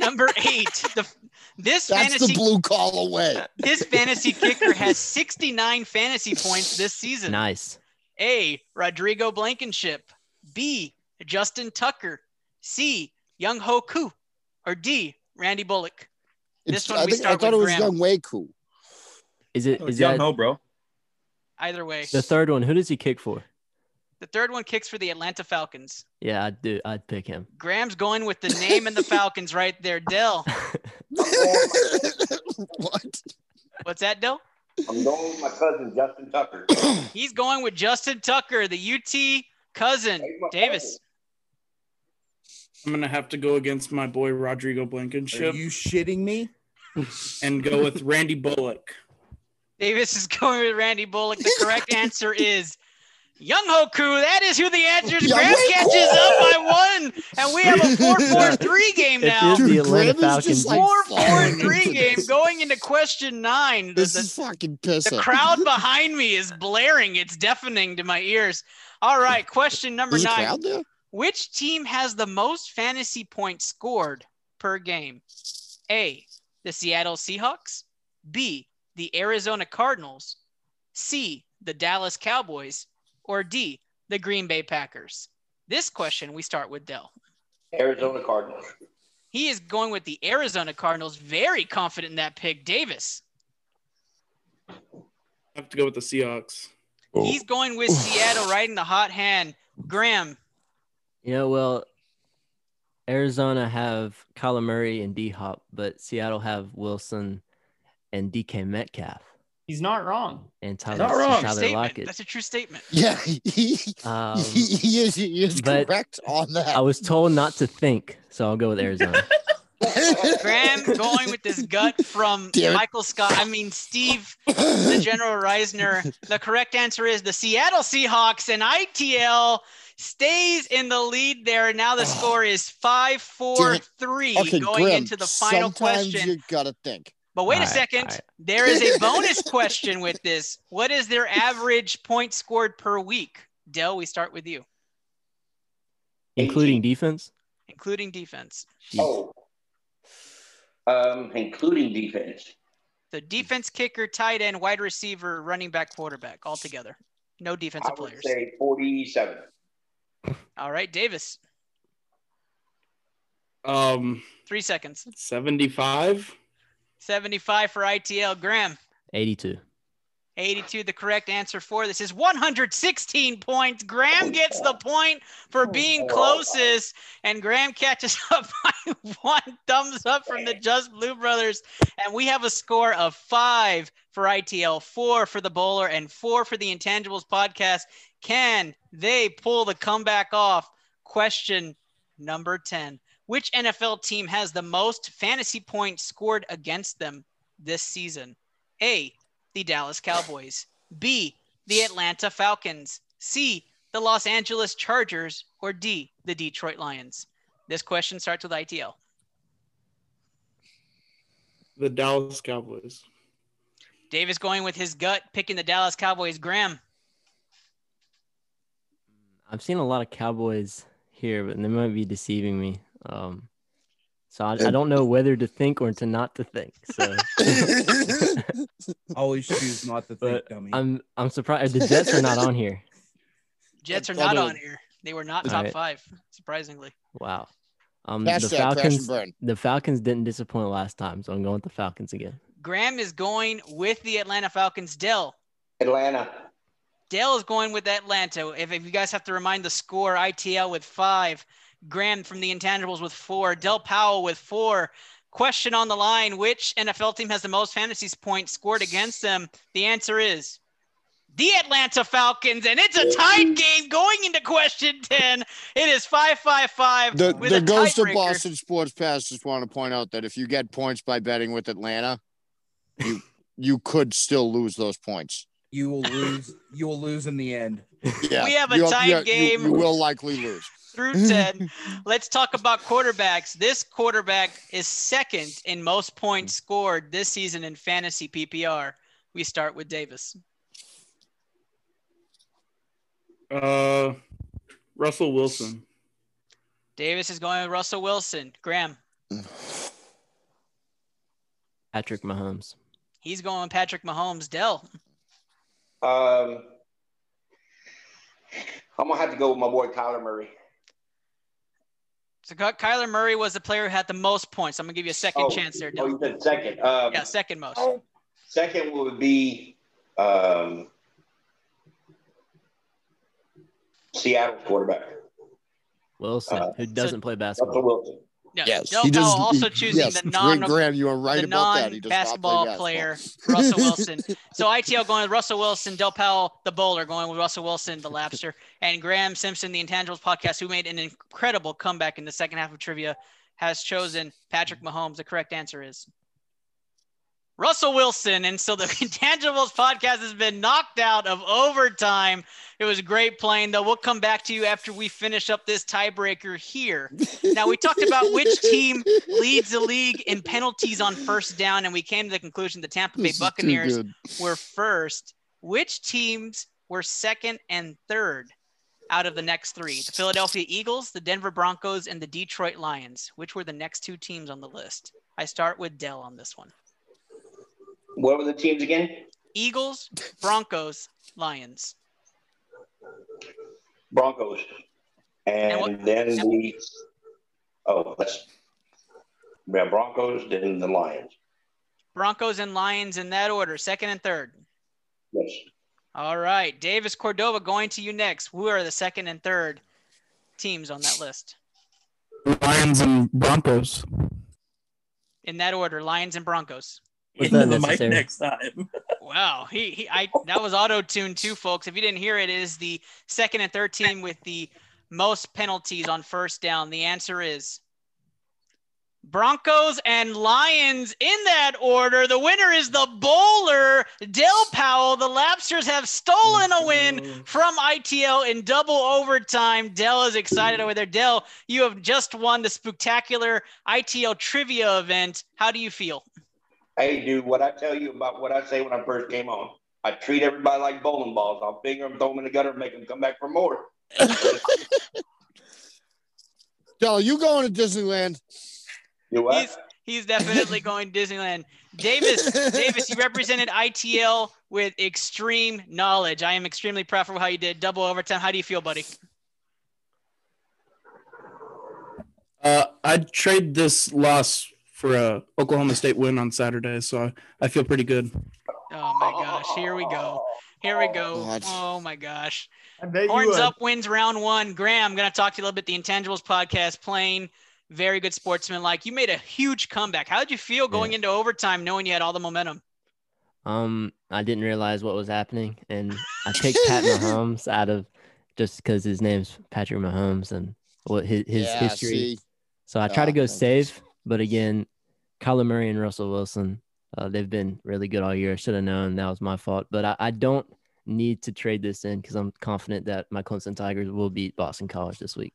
Number eight. The this That's fantasy the blue call away. this fantasy kicker has 69 fantasy points this season. Nice. A. Rodrigo Blankenship. B. Justin Tucker. C. Young Ho Koo. Or D. Randy Bullock. This It's, one I, we think, I start thought it was Graham. Young Way Cool. Is it Oh, young that ho, bro. Either way. the third one? Who does he kick for? The third one kicks for the Atlanta Falcons. Yeah, I'd do. I'd pick him. Graham's going with the name and the Falcons right there. Dill. what? What's that, Dell? I'm going with my cousin Justin Tucker. He's going with Justin Tucker, the UT cousin. He's my Davis. I'm gonna have to go against my boy Rodrigo Blankenship. Are you shitting me? and go with Randy Bullock. Davis is going with Randy Bullock. The correct answer is Young Ho Koo. That is who the answer is. Young Graham Ho Koo. catches up by one, and we have a 4-4-3 game It now. is the Atlanta Falcons. just Four, four, three game going into question nine. This the- is fucking pissing. the crowd behind me is blaring. It's deafening to my ears. All right, question number There's nine. Which team has the most fantasy points scored per game? A. The Seattle Seahawks. B. The Arizona Cardinals. C. The Dallas Cowboys. Or D. The Green Bay Packers. This question we start with Dell. Arizona Cardinals. He is going with the Arizona Cardinals. Very confident in that pick. Davis. I have to go with the Seahawks. Oh. He's going with Seattle right in the hot hand. Graham. You know, well, Arizona have Kyler Murray and D Hop, but Seattle have Wilson and DK Metcalf He's not wrong. and Tyler, Not wrong. Tyler Statement. Lockett. That's a true statement. Yeah, he, Um, he, he is, he is correct on that. I was told not to think, so I'll go with Arizona. Graham going with this gut from Damn. Michael Scott. I mean, Steve, the General Reisner. The correct answer is the Seattle Seahawks, and ITL stays in the lead there. Now the score is 5 4 Damn it. 3 okay, going Grim, into the final sometimes question. you gotta think. But wait a Alright, second. alright. There is a bonus question with this. What is their average point scored per week? Dell, we start with you, including defense. including defense. Oh. Um, including defense. The defense, kicker, tight end, wide receiver, running back, quarterback, all together. No I defensive would players. say 47. All right, Davis, Um, three seconds. 75. 75 for ITL. Graham, 82. 82. The correct answer for this is 116 points. Graham gets the point for oh, being closest, and Graham catches up by one thumbs up from the Just Blue Brothers. And we have a score of five for ITL, four for the bowler, and four for the Intangibles podcast. Can they pull the comeback off? Question number 10. Which NFL team has the most fantasy points scored against them this season? A. The Dallas Cowboys. B. The Atlanta Falcons. C. The Los Angeles Chargers. Or D. The Detroit Lions. This question starts with ITL. The Dallas Cowboys. Davis going with his gut, picking the Dallas Cowboys. Graham. I've seen a lot of Cowboys here, but they might be deceiving me. Um, so I, I don't know whether to think or to not to think. So Always choose not to think, but dummy. I'm I'm surprised the Jets are not on here. Jets are not on here. They were not top right. five, surprisingly. Wow. Um, Hashtag the crash Falcons. The Falcons didn't disappoint last time, so I'm going with the Falcons again. Graham is going with the Atlanta Falcons. Dell. Atlanta. Dale is going with Atlanta. If, if you guys have to remind the score, ITL with five, Graham from the Intangibles with four, Del Powell with four. Question on the line Which NFL team has the most fantasy points scored against them? The answer is the Atlanta Falcons, and it's a tied game going into question 10. It is 5 5 5 The, with the a ghost of. Boston Sports Past just want to point out that if you get points by betting with Atlanta, you you could still lose those points. You will lose. You will lose in the end. Yeah, We have a you'll- tied yeah, you- game. You, will likely lose. Through 10. Let's talk about quarterbacks. This quarterback is second in most points scored this season in fantasy PPR. We start with Davis. Uh, Russell Wilson. Davis is going with Russell Wilson. Graham, Patrick Mahomes. he's going with Patrick Mahomes. Dell, Um, I'm gonna have to go with my boy Kyler Murray. So Kyler Murray was the player who had the most points. I'm going to give you a second Oh, chance there, Oh, Dell. you said second. Um, Yeah, second most. Second would be um, Seattle quarterback Wilson, Uh, who doesn't play Russell basketball. Wilson. Yeah, Yes, Del he does. Oh, Powell also choosing yes, the non Graham, you are right the about that. He does not play basketball. player, Russell Wilson. so ITL going with Russell Wilson, Del Powell, the bowler, going with Russell Wilson, the Labster, and Graham Simpson, the Intangibles podcast, who made an incredible comeback in the second half of trivia, has chosen Patrick Mahomes. The correct answer is Russell Wilson. And so the Intangibles podcast has been knocked out of overtime. It was great playing, though. We'll come back to you after we finish up this tiebreaker here. Now, we talked about which team leads the league in penalties on first down, and we came to the conclusion the Tampa Bay This is too Buccaneers were first. Which teams were second and third out of the next three? The Philadelphia Eagles, the Denver Broncos, and the Detroit Lions. Which were the next two teams on the list? I start with Dell on this one. What were the teams again? Eagles, Broncos, Lions. Broncos. And, what- then the oh, that's yeah, Broncos, then the Lions. Broncos and Lions in that order, second and third. Yes. All right. Davis Cordova going to you next. Who are the second and third teams on that list? Lions and Broncos. In that order, Lions and Broncos. Was Into the mic next time. Wow, he, he I that was auto tuned too, folks. If you didn't hear it, it is the second and third team with the most penalties on first down. The answer is Broncos and Lions in that order. The winner is the bowler, Dell Powell. The Labsters have stolen a win mm-hmm. from ITL in double overtime. Dell is excited over there. Dell, you have just won the spectacular ITL trivia event. How do you feel? Hey, dude, what I tell you about what I say when I first came on. I treat everybody like bowling balls. I'll finger them, throw them in the gutter, and make them come back for more. Del, you going to Disneyland? You what? He's he's definitely going to Disneyland. Davis, Davis, you represented ITL with extreme knowledge. I am extremely proud for how you did double overtime. How do you feel, buddy? Uh, I'd trade this loss for a Oklahoma State win on Saturday, so I, I feel pretty good. Oh my gosh, here we go. Here we go. God. Oh my gosh. I bet you Horns up wins round one. Graham, I'm going to talk to you a little bit. The Intangibles podcast playing very good sportsman. Like you made a huge comeback. How did you feel going into overtime, knowing you had all the momentum? Um, I didn't realize what was happening, and I picked Pat Mahomes out of just because his name's Patrick Mahomes and what his, his Yeah, history. see. So I try to Ah, go thank safe, but again, Kyler Murray and Russell Wilson, uh, they've been really good all year. I should have known that was my fault, but I, I don't need to trade this in because I'm confident that my Clemson Tigers will beat Boston College this week.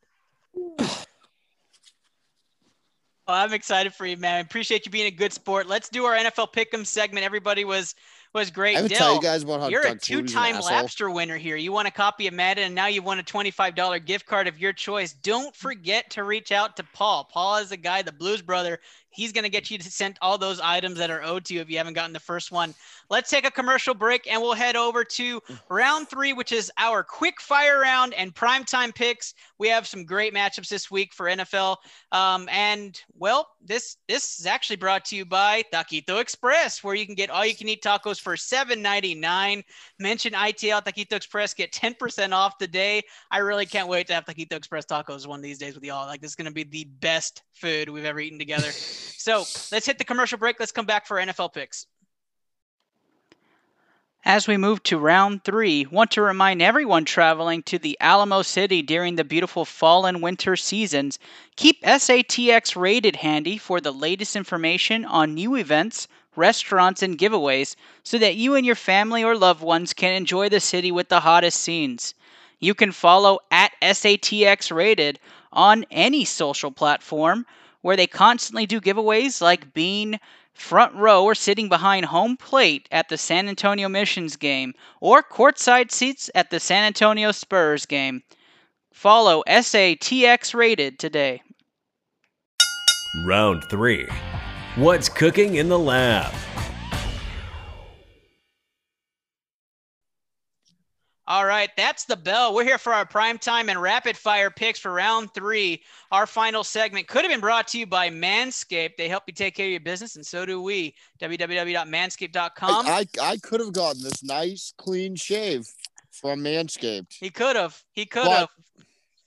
Well, I'm excited for you, man. I appreciate you being a good sport. Let's do our NFL Pick'em segment. Everybody was was great. I Dill, tell you guys about how you're Doug a two-time? Labster winner here. You want a copy of Madden, and now you won a $25 gift card of your choice. Don't forget to reach out to Paul. Paul is the guy, the Blues brother. He's going to get you to send all those items that are owed to you if you haven't gotten the first one. Let's take a commercial break, and we'll head over to round three, which is our quick fire round and primetime picks. We have some great matchups this week for NFL. Um, and well, this this is actually brought to you by Taquito Express, where you can get all you can eat tacos for $7.99. Mention ITL Taquito Express, get 10% off today. I really can't wait to have Taquito Express tacos one of these days with y'all. Like this is gonna be the best food we've ever eaten together. so let's hit the commercial break. Let's come back for NFL picks. As we move to round three, want to remind everyone traveling to the Alamo City during the beautiful fall and winter seasons, keep SATX rated handy for the latest information on new events, restaurants, and giveaways so that you and your family or loved ones can enjoy the city with the hottest scenes. You can follow at SATX rated on any social platform where they constantly do giveaways like being front row or sitting behind home plate at the San Antonio Missions game or courtside seats at the San Antonio Spurs game. Follow SATX rated today. Round three. What's cooking in the lab? All right, that's the bell. We're here for our prime time and rapid fire picks for round three. Our final segment could have been brought to you by Manscaped. They help you take care of your business, and so do we. www.manscaped.com. I, I, I could have gotten this nice clean shave from Manscaped. he could have. He could But- have.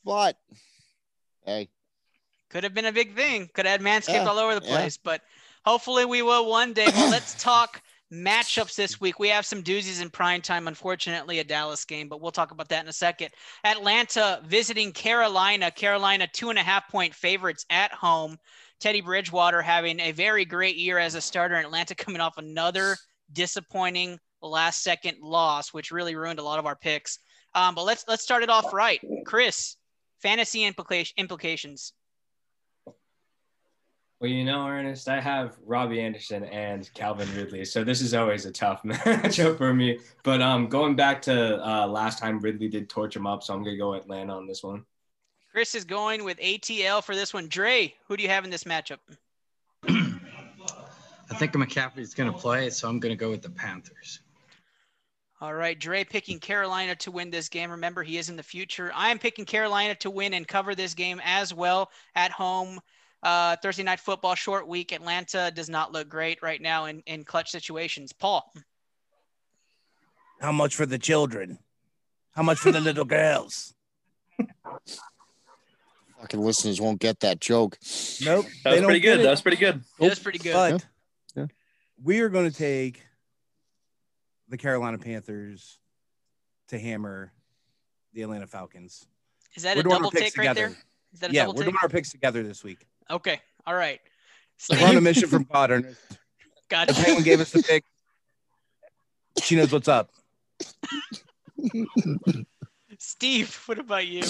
But hey, Could have been a big thing. Could have had Manscaped Yeah, all over the yeah. place, but hopefully we will one day. Well, let's talk matchups this week. We have some doozies in prime time. Unfortunately, a Dallas game, but we'll talk about that in a second. Atlanta visiting Carolina. Carolina two and a half point favorites at home. Teddy Bridgewater having a very great year as a starter. and Atlanta coming off another disappointing last second loss, which really ruined a lot of our picks. Um, but let's let's start it off right. Chris, fantasy implication implications. Well, you know, Ernest, I have Robbie Anderson and Calvin Ridley, so this is always a tough matchup for me. But um, going back to uh, last time, Ridley did torch him up, so I'm gonna go Atlanta on this one. Chris is going with ATL for this one. Dre, who do you have in this matchup? I think McCaffrey's going to play, so I'm going to go with the Panthers. All right, Dre picking Carolina to win this game. Remember, he is in the future. I am picking Carolina to win and cover this game as well at home. Uh, Thursday night football, short week. Atlanta does not look great right now in, in clutch situations. Paul, How much for the children? How much for the little girls? fucking listeners won't get that joke. Nope. That was pretty good. it. That was pretty good. it was pretty good. But Yeah. we are going to take the Carolina Panthers to hammer the Atlanta Falcons. is that we're a double picks take right together. there? Is that a yeah, double we're take? doing our picks together this week. Okay. All right. We're on a mission from God, Ernest. Gotcha. If anyone gave us the pick, she knows what's up. Steve, what about you?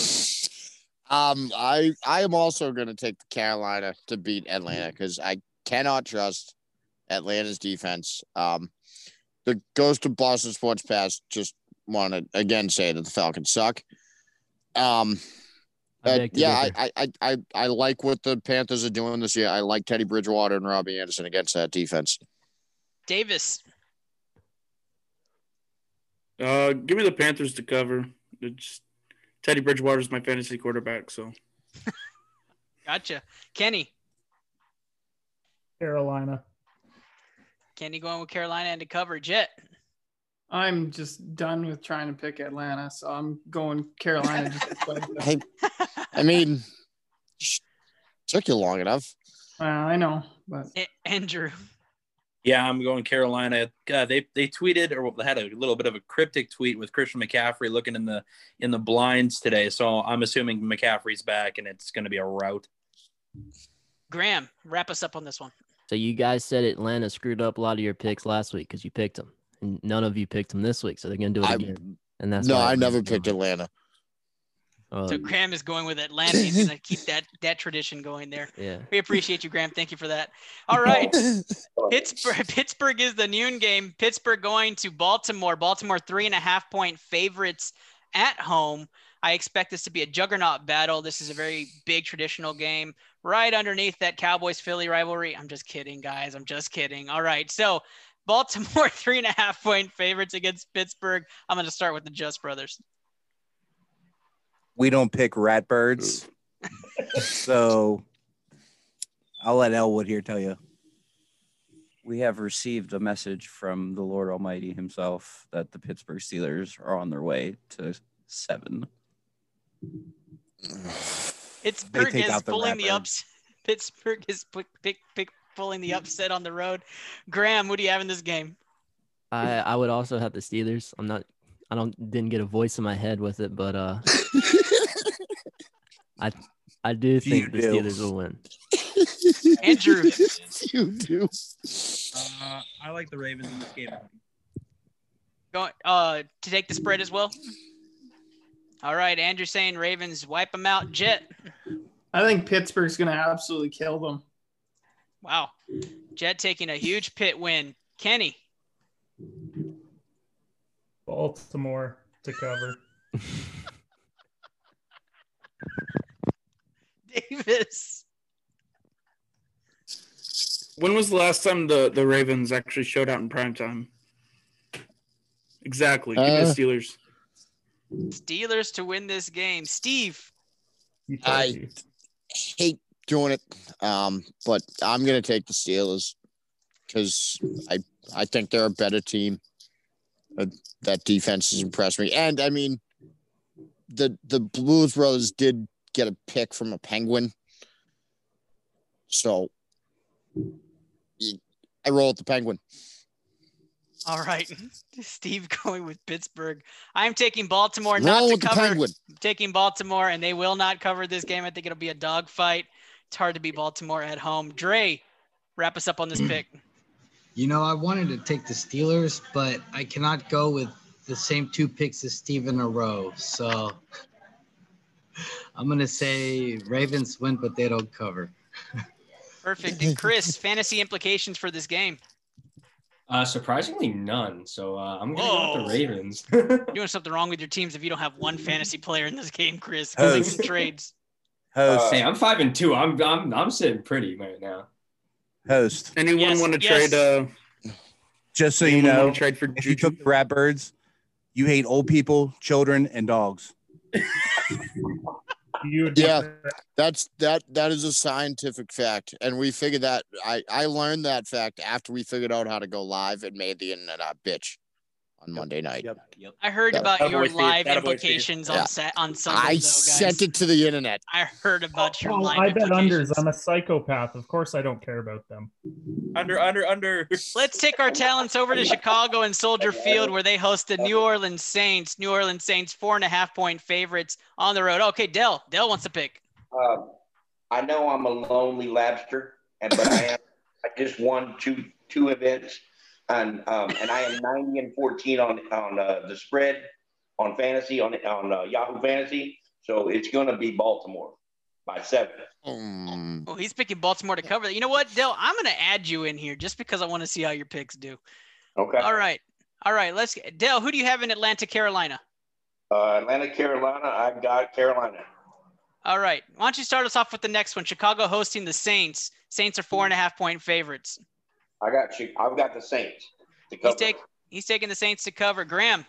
Um, I I am also going to take Carolina to beat Atlanta because I cannot trust Atlanta's defense. Um, the Ghost of Boston Sports Past just want to again say that the Falcons suck. Um, I uh, yeah. I, I, I, I, I like what the Panthers are doing this year. I like Teddy Bridgewater and Robbie Anderson against that defense. Davis, Uh, give me the Panthers to cover. It's Teddy Bridgewater is my fantasy quarterback, so gotcha. Kenny, Carolina. Kenny going with Carolina and to cover. Jet, I'm just done with trying to pick Atlanta, so I'm going Carolina. Just to play them. Hey, I mean, Took you long enough. Uh, I know, but A- Andrew. Yeah, I'm going Carolina. Uh, they they tweeted or they had a little bit of a cryptic tweet with Christian McCaffrey looking in the in the blinds today. So I'm assuming McCaffrey's back and it's going to be a rout. Graham, wrap us up on this one. So you guys said Atlanta screwed up a lot of your picks last week because you picked them, and none of you picked them this week. So they're gonna do it I- again. And that's no, why I Atlanta's never going. picked Atlanta. Oh, So Graham is going with Atlanta. He's gonna keep that that tradition going there. yeah. We appreciate you, Graham. Thank you for that. All right. Pittsburgh, Pittsburgh is the noon game. Pittsburgh going to Baltimore. Baltimore three and a half point favorites at home. I expect this to be a juggernaut battle. This is a very big traditional game right underneath that Cowboys Philly rivalry. I'm just kidding, guys. I'm just kidding. All right. So Baltimore three and a half point favorites against Pittsburgh. I'm going to start with the Just Brothers. We don't pick rat birds. so I'll let Elwood here tell you. We have received a message from the Lord Almighty Himself that the Pittsburgh Steelers are on their way to seven. Pittsburgh is the pulling the ups. Pittsburgh is pick, pick, pick, pulling the upset on the road. Graham, what do you have in this game? I I would also have the Steelers. I'm not. I don't didn't get a voice in my head with it, but uh, I I do think the do. Steelers will win. Andrew. you do. Uh, I like the Ravens in this game. Going uh to take the spread as well. All right, Andrew saying Ravens wipe them out. Jet. I think Pittsburgh's gonna absolutely kill them. Wow. Jet taking a huge pit win. Kenny. Baltimore to cover. Davis. When was the last time the, the Ravens actually showed out in prime time? Exactly. Give me the Uh, Steelers. Steelers to win this game. Steve. I hate doing it, um, but I'm gonna take the Steelers because I I think they're a better team. Uh, that defense has impressed me, and I mean, the the Blues Brothers did get a pick from a Penguin, so I roll with the Penguin. All right. Steve going with Pittsburgh. I'm taking Baltimore not Roll to cover. Taking Baltimore, and they will not cover this game. I think it'll be a dogfight. It's hard to beat Baltimore at home. Dre, wrap us up on this pick. You know, I wanted to take the Steelers, but I cannot go with the same two picks as Steve in a row. So I'm going to say Ravens win, but they don't cover. Perfect. And Chris, fantasy implications for this game. Uh, surprisingly, none. So uh, I'm gonna go with the Ravens. You're doing something wrong with your teams if you don't have one fantasy player in this game, Chris. Host. Because some trades. Host, hey, I'm five and two. I'm I'm I'm sitting pretty right now. host. Anyone Yes, want to yes. trade? Uh, Just so you know, trade for if you took the rat birds, you hate old people, children, and dogs. You Yeah. That's that that is a scientific fact, and we figured that I I learned that fact after we figured out how to go live and made the internet a bitch on Monday night. Yep. Yep. I heard Yeah. about That your live That voice Steve. implications Yeah. on set on Sunday. I though, guys. sent it to the internet. I heard about your Oh, live I bet unders. I'm a psychopath. Of course, I don't care about them. Under, under, under. Let's take our talents over to Chicago and Soldier Field, where they host the New Orleans Saints. New Orleans Saints, four and a half point favorites on the road. Okay, Dell. Dell wants to pick. Um, I know I'm a lonely lobster, and but I am. I just won two two events, and um, and I am 90 and 14 on on uh, the spread on fantasy on on uh, Yahoo Fantasy. So it's going to be Baltimore by seven. Um, Oh, he's picking Baltimore to cover that. You know what, Dell? I'm going to add you in here just because I want to see how your picks do. Okay. All right. All right. Let's Dell, who do you have in Atlanta, Carolina? Uh, Atlanta, Carolina. I've got Carolina. All right. Why don't you start us off with the next one? Chicago hosting the Saints. Saints are four and a half point favorites. I got Chi- I've got the Saints. To He's cover. take he's taking the Saints to cover. Graham.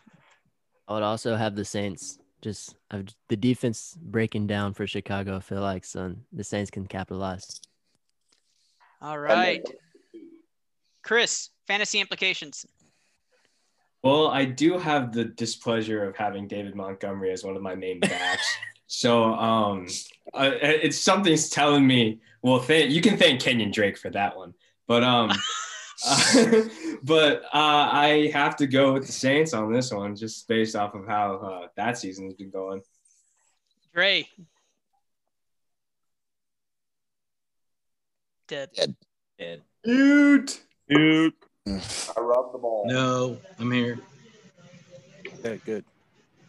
I would also have the Saints. Just I've, the defense breaking down for Chicago. I feel like son, the Saints can capitalize. All right. Chris, fantasy implications. Well, I do have the displeasure of having David Montgomery as one of my main backs. So um, uh, it's something's telling me. Well, th- you can thank Kenyon Drake for that one, but um, uh, but uh, I have to go with the Saints on this one, just based off of how uh, that season's been going. Dre. Dead. Dead. Dude. Dude. I rubbed the ball. No, I'm here. Okay, good.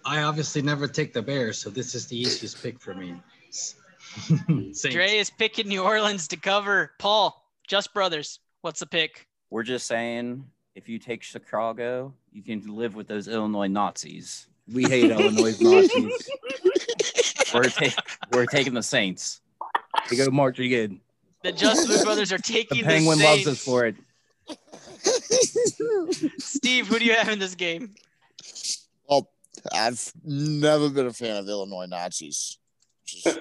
I obviously never take the Bears, so this is the easiest pick for me. Saints. Dre is picking New Orleans to cover. Paul, Just Brothers. What's the pick? We're just saying if you take Chicago, you can live with those Illinois Nazis. We hate Illinois Nazis. We're, ta- we're taking the Saints. They go March again. The Just Blue Brothers are taking the, Penguin loves Saints. us for it. Steve, who do you have in this game? Well, I've never been a fan of Illinois Nazis. Just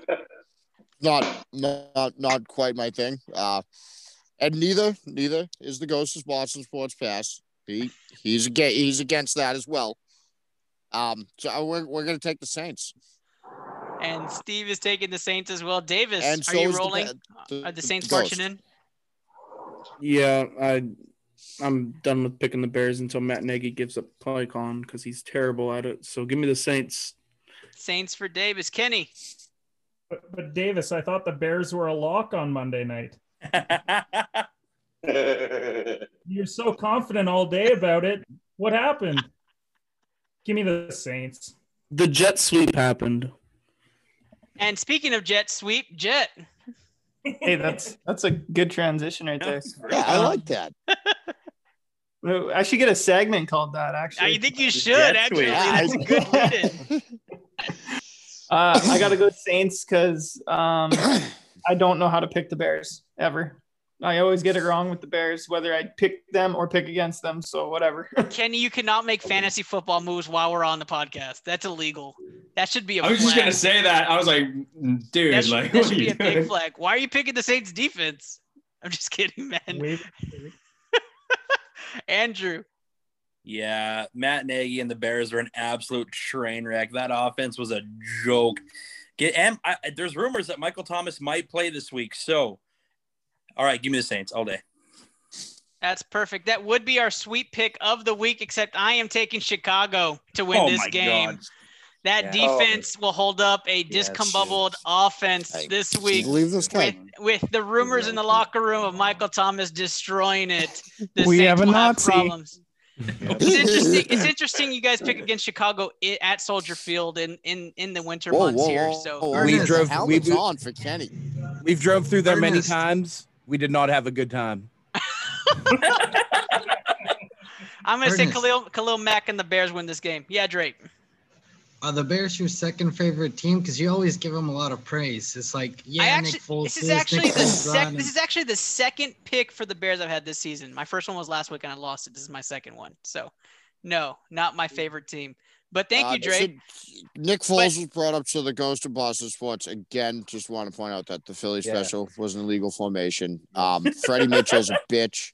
not, not, not quite my thing. Uh, and neither, neither is the Ghost of Boston Sports Past. He, he's against, he's against that as well. Um, so we're, we're gonna take the Saints. And Steve is taking the Saints as well. Davis, And are you is the rolling? The- are the Saints the Ghost. marching in? Yeah, I I'm done with picking the Bears until Matt Nagy gives up play calling because he's terrible at it. So give me the Saints. Saints for Davis. Kenny. But, but Davis, I thought the Bears were a lock on Monday night. You're so confident all day about it. What happened? Give me the Saints. The jet sweep happened. And speaking of jet sweep, Jet. Hey, that's that's a good transition right there. Yeah, I like that. I should get a segment called that. Actually, I think you should actually. That's a good written. Uh, I got to go Saints because um, I don't know how to pick the Bears ever. I always get it wrong with the Bears, whether I pick them or pick against them. So whatever. Kenny, you cannot make fantasy football moves while we're on the podcast. That's illegal. That should be a I was just gonna say that. I was like, dude, that should, like, that should are be you a big flag. Why are you picking the Saints defense? I'm just kidding, man. Andrew. Yeah, Matt Nagy and the Bears are an absolute train wreck. That offense was a joke. Get and I, there's rumors that Michael Thomas might play this week. So, all right, give me the Saints all day. That's perfect. That would be our sweet pick of the week, except I am taking Chicago to win Oh this my game. God. That Yeah. defense will hold up a discombobbled offense this week. Believe this with, with the rumors in the locker room of Michael Thomas destroying it, the We Saints have a will Nazi. problems. It's interesting. It's interesting. You guys pick against Chicago at Soldier Field in in in the winter Whoa, months whoa, here. So whoa, We Ernest, drove- helmet's we- on for Kenny. We've drove through there many times. We did not have a good time. I'm going to say Khalil Khalil Mack and the Bears win this game. Yeah, Drake. Are the Bears your second favorite team? Because you always give them a lot of praise. It's like, yeah, actually, Nick Foles. this is this, actually Nick the Foles sec- This is actually the second pick for the Bears I've had this season. My first one was last week and I lost it. This is my second one. So, no, not my favorite team. But thank Uh, you, Drake. so Nick Foles was brought up to the Ghost of Boston Sports again. Just want to point out that the Philly Yeah. special was an illegal formation. Um, Freddie Mitchell's a bitch,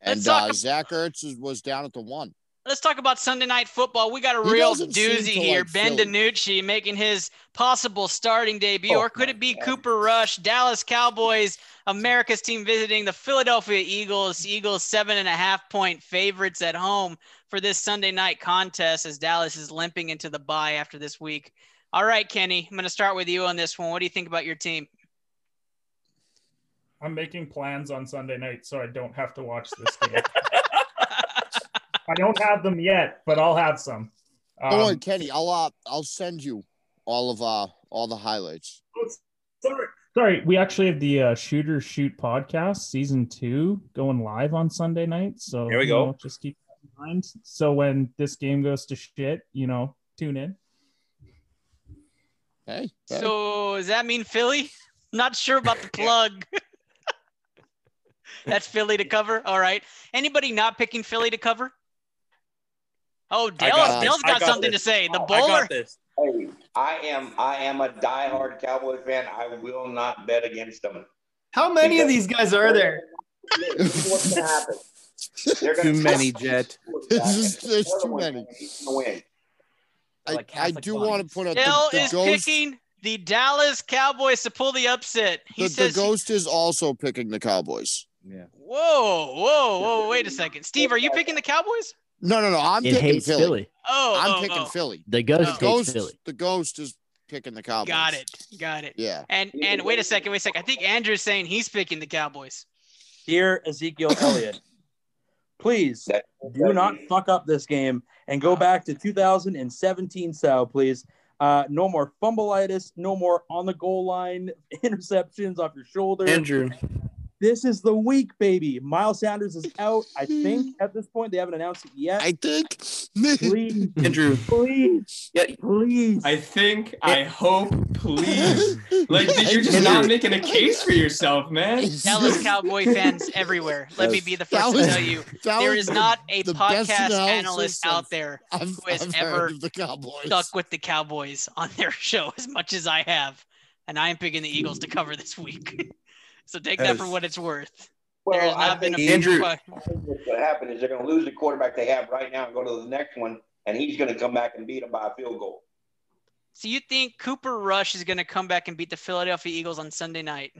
and talk uh, Zach Ertz is- was down at the one. Let's talk about Sunday night football. We got a He real doozy here. like ben Philly. DiNucci making his possible starting debut, Oh or could it be Cooper Rush? Dallas Cowboys, America's team visiting the Philadelphia Eagles. Eagles seven and a half point favorites at home for this Sunday night contest as Dallas is limping into the bye after this week. All right, Kenny, I'm going to start with you on this one. What do you think about your team? I'm making plans on Sunday night so I don't have to watch this game. I don't have them yet, but I'll have some. Don't worry, Um, Kenny. I'll uh, I'll send you all of uh all the highlights. sorry, sorry. We actually have the uh, Shooter Shoot podcast season two going live on Sunday night. So Here we you go. know, just keep that in mind. So when this game goes to shit, you know, tune in. Hey, hey. So does that mean Philly? Not sure about the plug. That's Philly to cover. All right. Anybody not picking Philly to cover? Oh, I Dale, got this. Dale's I got got something this. to say. The Oh, I bowler. I got this. Hey, I am I am a diehard Cowboy fan. I will not bet against them. How many of these guys are there? What's gonna happen? They're Too many, Jet. There's just- there's too many. Win. I, I do bunnies. want to point out Dale the, the is ghost. picking the Dallas Cowboys to pull the upset. He The, the says, ghost is also picking the Cowboys. Yeah. "Whoa, whoa, whoa! Wait a second, Steve. Are you picking the Cowboys? No, no, no. I'm It picking Philly. Philly. Oh, oh, I'm oh, picking oh. Philly. The ghost The hates ghost, Philly. the ghost is picking the Cowboys. Got it, got it. Yeah. And and wait a second, wait a second. I think Andrew's saying he's picking the Cowboys. Dear Ezekiel Elliott, please do not fuck up this game and go back to 2017 style, please. Uh, no more fumbleitis, no more on the goal line interceptions off your shoulder. Andrew. This is the week, baby. Miles Sanders is out. I think at this point they haven't announced it yet. I think. Please, Andrew. please, Yeah. please. I think, I hope, please. Like, you're just not making a case for yourself, man. Dallas Cowboy fans everywhere. Let me be the first was- to tell you, that there was is the- not a podcast analysis analyst out there I've, who has I've ever the stuck with the Cowboys on their show as much as I have, and I am picking the Eagles to cover this week. So take that for what it's worth. Well, there has I not been a think- Andrew- But what's going to happen is they're going to lose the quarterback they have right now and go to the next one, and he's going to come back and beat them by a field goal. So you think Cooper Rush is going to come back and beat the Philadelphia Eagles on Sunday night?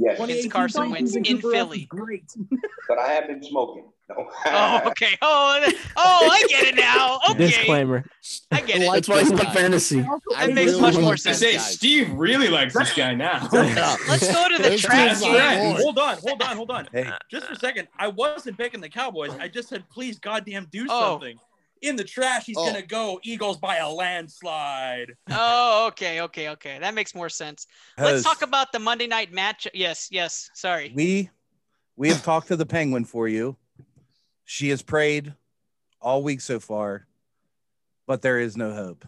Yes, Against Carson Wentz in Philly. Great. but I have been smoking. No. Oh, okay. Oh, oh, I get it now. Okay, Disclaimer. I get it. like That's why he's this fantasy. I That makes really much more like I this sense. say. Steve really likes this guy now. Let's go to the This trash dude's game. my boy. Hold on, hold on, hold on. Hey. Just for a second, I wasn't picking the Cowboys. I just said, please, goddamn, do Oh. something. In the trash, he's Oh. gonna go Eagles by a landslide. Oh, okay, okay, okay. That makes more sense. Let's talk about the Monday night match. Yes, yes. Sorry. We we have talked to the penguin for you. She has prayed all week so far, but there is no hope.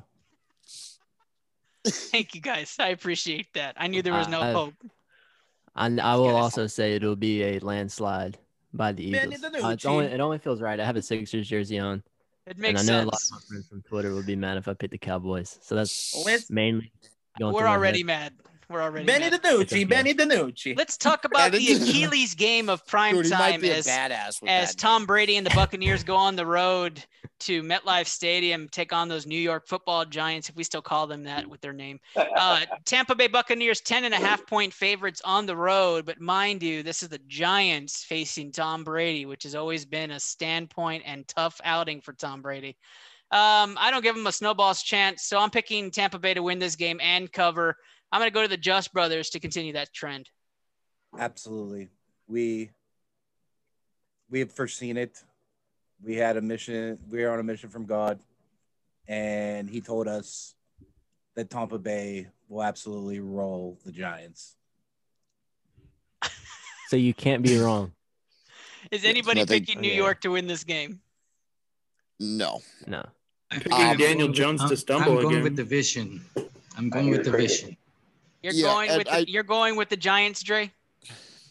Thank you guys. I appreciate that. I knew there was no I- hope. And I will also say it'll be a landslide by the Eagles. it's a Uh, it's only, it only feels right. I have a Sixers jersey on, It makes and I know a lot of my friends from Twitter would be mad if I picked the Cowboys. So that's Let's mainly going We're already mad. We're already Benny mad. DiNucci, okay. Benny DiNucci. Let's talk about the Achilles game of prime Dude, time as badass as that. Tom Brady and the Buccaneers go on the road to MetLife Stadium, take on those New York football giants, if we still call them that with their name. Uh, Tampa Bay Buccaneers, 10 and a half point favorites on the road. But mind you, this is the Giants facing Tom Brady, which has always been a standpoint and tough outing for Tom Brady. Um, I don't give him a snowball's chance. So I'm picking Tampa Bay to win this game and cover. I'm going to go to the Just Brothers to continue that trend. Absolutely. We we have foreseen it. We had a mission, we are on a mission from God, and he told us that Tampa Bay will absolutely roll the Giants. So you can't be wrong. Is anybody nothing- picking New yeah. York to win this game? No. No. Picking Um, Daniel I'm- Jones I'm, to stumble I'm going again. with the vision. I'm going with the cricket. vision. You're Yeah, going and with the, I- you're going with the Giants, Dre.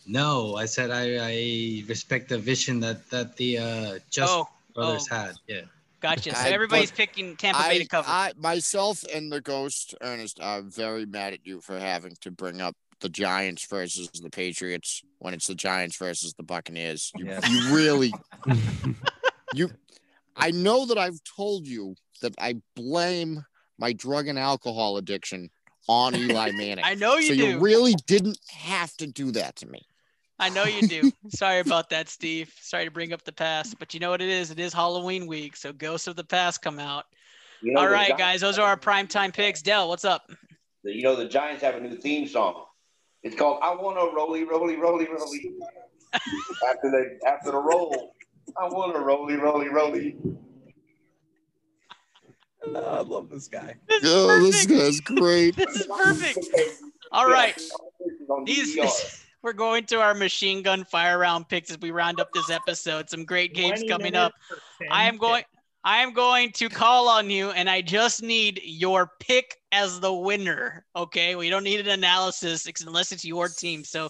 No, I said I, I respect the vision that that the uh, Just oh, Brothers oh. had. Yeah. gotcha. So everybody's but picking Tampa Bay I, to cover. I myself and the ghost Ernest are very mad at you for having to bring up the Giants versus the Patriots when it's the Giants versus the Buccaneers. You, Yeah. you really you I know that I've told you that I blame my drug and alcohol addiction on Eli Manning. I know you so do. you really didn't have to do that to me. I know you do. Sorry about that, Steve. Sorry to bring up the past, but you know what it is? It is Halloween week, so ghosts of the past come out. You know, All the right, Giants- guys, those are our primetime picks. Dell, what's up? You know, the Giants have a new theme song. It's called "I Want to Rolly Rolly Rolly Rolly." after the after the roll, I want to Rolly Rolly Rolly. I love this guy. This is Oh, this guy's great. This is perfect. All right. These DVR. we're going to our machine gun fire round picks as we round up this episode. Some great games coming up. I am going I am going to call on you and I just need your pick as the winner. Okay? We don't need an analysis unless it's your team. So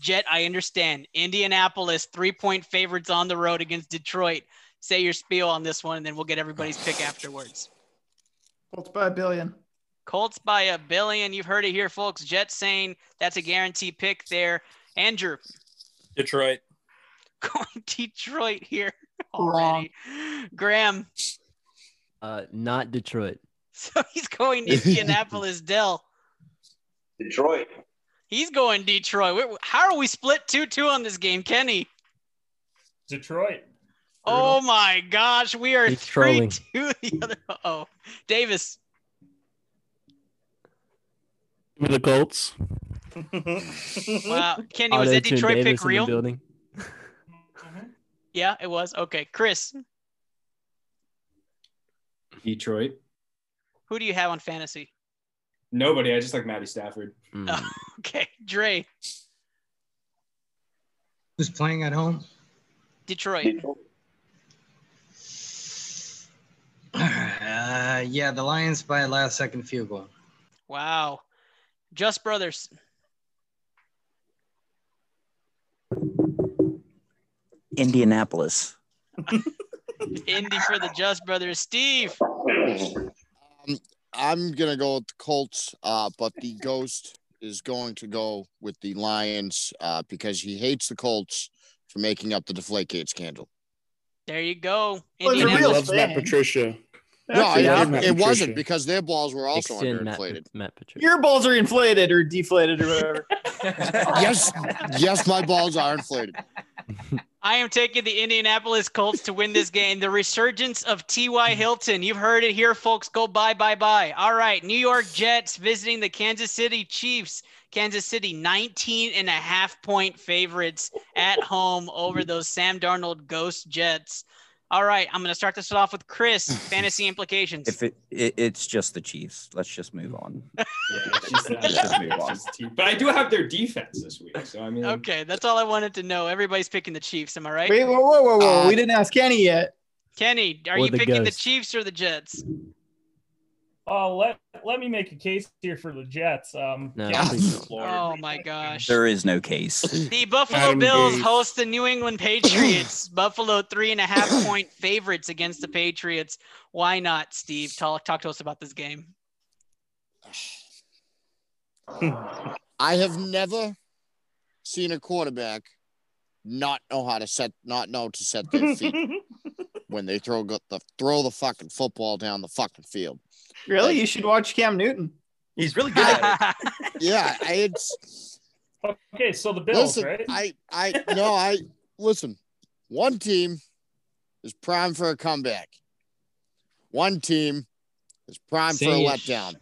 Jet, I understand. Indianapolis, three point favorites on the road against Detroit. Say your spiel on this one, and then we'll get everybody's pick afterwards. Colts by a billion. Colts by a billion. You've heard it here, folks. Jets saying that's a guarantee pick there. Andrew, Detroit. going Detroit here already. Graham, Uh, not Detroit. so he's going Indianapolis. Dell, Detroit. He's going Detroit. How are we split 2 2 on this game, Kenny? Detroit. Oh my gosh, we are He's 3 trolling. 2 the other. Oh, Davis. Give me the Colts. Wow. Kenny, was that Detroit Davis pick real? building. Yeah, it was. Okay. Chris, Detroit. who do you have on fantasy? Nobody. I just like Matty Stafford. Mm. Okay. Dre, Who's playing at home? Detroit. Uh, yeah, the Lions by a last second field goal. Wow. Just Brothers. Indianapolis. Indy for the Just Brothers. Steve. Um, I'm gonna go with the Colts, uh, but the ghost is going to go with the Lions uh, because he hates the Colts for making up the Deflategate scandal. There you go. Well, it's Indianapolis. loves Matt. Patricia. No, Actually, it, I it- it wasn't because their balls were also Extend Matt, underinflated. Matt Patricia. Your balls are inflated or deflated or whatever. yes, yes, my balls are inflated. I am taking the Indianapolis Colts to win this game. The resurgence of T.Y. Hilton. You've heard it here, folks. Go bye, bye, bye. All right. New York Jets visiting the Kansas City Chiefs. Kansas City 19 and a half point favorites at home over those Sam Darnold ghost Jets. All right. I'm going to start this off with Chris. Fantasy implications. If it, it it's just the Chiefs, let's just move on. Yeah, just, Let's just move on. But I do have their defense this week. So I mean, Okay. That's all I wanted to know. Everybody's picking the Chiefs. Am I right? Wait, whoa, whoa, whoa, whoa. Uh, we didn't ask Kenny yet. Kenny, are Or you the picking the Chiefs or the Jets? Oh, let let me make a case here for the Jets. Um, No, Oh, my gosh. There is no case. The Buffalo Adam Bills Gase. host the New England Patriots. Buffalo three and a half point favorites against the Patriots. Why not, Steve? Talk talk to us about this game. I have never seen a quarterback not know how to set, not know to set their feet when they throw the throw the fucking football down the fucking field. Really? You should watch Cam Newton. He's really good at it. Yeah, it's okay, so the Bills, listen. right? I I no, I listen. One team is prime for a comeback. One team is prime for a it. letdown.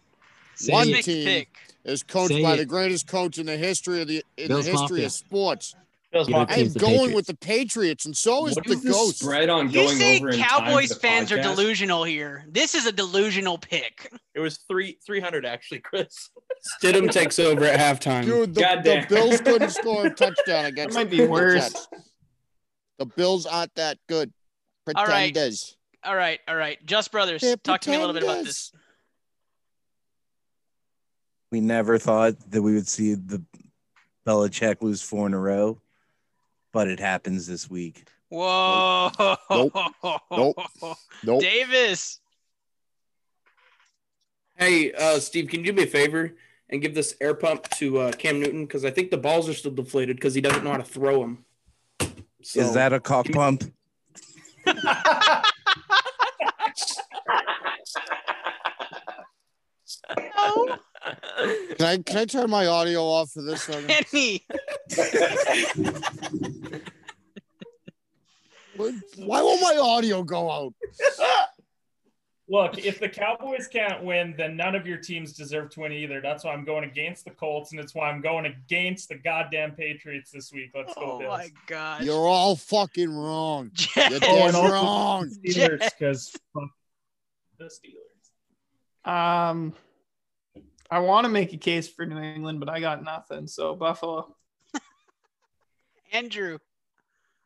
Say One it. Team pick. is coached Say by it. the greatest coach in the history of the in Bills the history Mafia. of sports. Bills Either Mafia. I am team's the going with the Patriots, and so is what the is the Ghost. spread on You going say over in time Cowboys fans are delusional here. This is a delusional pick. It was three three hundred actually, Chris. Stidham takes over at halftime. Dude, the, the Bills couldn't score a touchdown against might be the worse. Jets. The Bills aren't that good. All right. Pretenders. All right, all right. Just brothers, They're talk to me a little bit about this. We never thought that we would see the Belichick lose four in a row, but it happens this week. Whoa. Nope. Nope. Nope. Davis. Hey, uh, Steve, can you do me a favor and give this air pump to uh, Cam Newton because I think the balls are still deflated because he doesn't know how to throw them. So, Is that a cock pump? No. Can I can I turn my audio off for this one? Kenny. Why won't my audio go out? Look, if the Cowboys can't win, then none of your teams deserve to win either. That's why I'm going against the Colts, and it's why I'm going against the goddamn Patriots this week. Let's go, Oh Bills. my god. You're all fucking wrong. You're Jets. dead and also- wrong. Steelers, because the Steelers. Um, I want to make a case for New England, but I got nothing. So Buffalo. Andrew.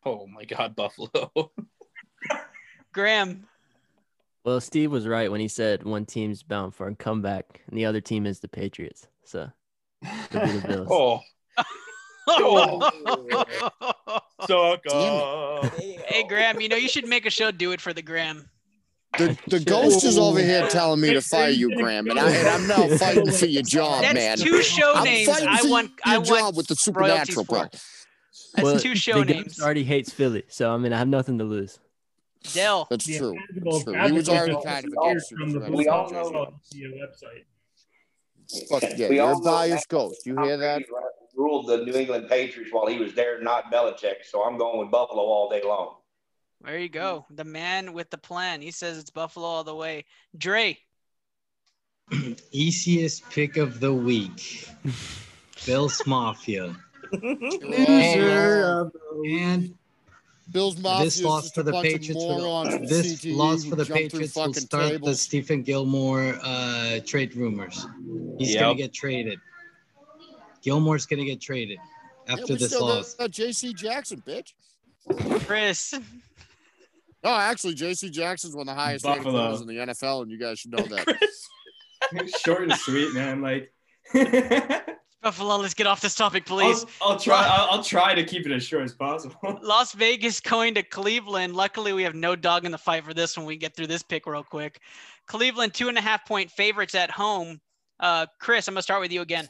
Oh my God, Buffalo. Graham. Well, Steve was right when he said one team's bound for a comeback and the other team is the Patriots. So it'll the Bills. oh, suck up. hey, Graham, you know, you should make a show, do it for the Graham. The, the ghost is over here telling me to fire you, Graham, and, I, and I'm now fighting for your job, That's man. two show I'm names. fighting I for want, your I job want with the supernatural, bro. for. That's Well, two show the names. Already hates Philly, so I mean I have nothing to lose. Dell. That's The true. That's true. He was already kind of the against from. We all know- Philadelphia website. Fuck yeah, We you're a biased Matt ghost. You hear that? Ruled the New England Patriots while he was there, not Belichick. So I'm going with Buffalo all day long. There you go. The man with the plan. He says it's Buffalo all the way. Dre. Easiest pick of the week. Bills Mafia. Loser and Bill's Mafia this loss for the Patriots. morons For from the, this loss for the jump through Patriots will fucking start the. Stephon Gilmore uh, trade rumors. He's Yep. gonna get traded. Gilmore's gonna get traded Yeah, after we this still loss. got J.C. Jackson, bitch. Chris. No, actually, J.C. Jackson's one of the highest rated players in the NFL, and you guys should know that. Short and sweet, man. Like Buffalo, let's get off this topic, please. I'll, I'll try. I'll, I'll try to keep it as short as possible. Las Vegas going to Cleveland. Luckily, we have no dog in the fight for this one. We get through this pick real quick. Cleveland, two and a half point favorites at home. Uh, Chris, I'm going to start with you again.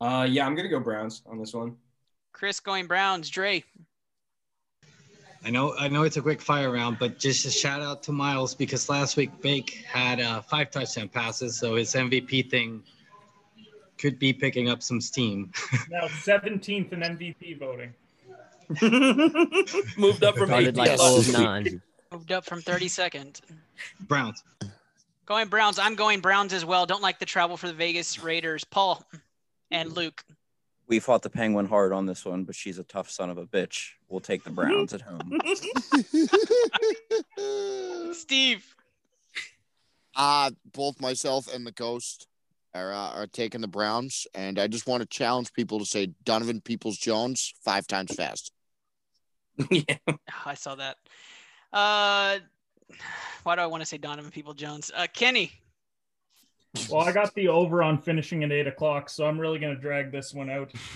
Uh, yeah, I'm gonna go Browns on this one. Chris going Browns. Dre. I know, I know it's a quick fire round, but just a shout out to Miles because last week Bake had uh, five touchdown passes, so his MVP thing could be picking up some steam. Now 17th in MVP voting. Moved up from Started 18. like 09. Moved up from 32nd. Browns. Going Browns. I'm going Browns as well. Don't like the travel for the Vegas Raiders. Paul and Luke. We fought the penguin hard on this one, but she's a tough son of a bitch. We'll take the Browns at home. Steve. Uh, both myself and the Ghost are uh, are taking the Browns, and I just want to challenge people to say Donovan Peoples Jones five times fast. Yeah, I saw that. Uh, why do I want to say Donovan People Jones? Uh, Kenny. Well, I got the over on finishing at eight o'clock, so I'm really gonna drag this one out.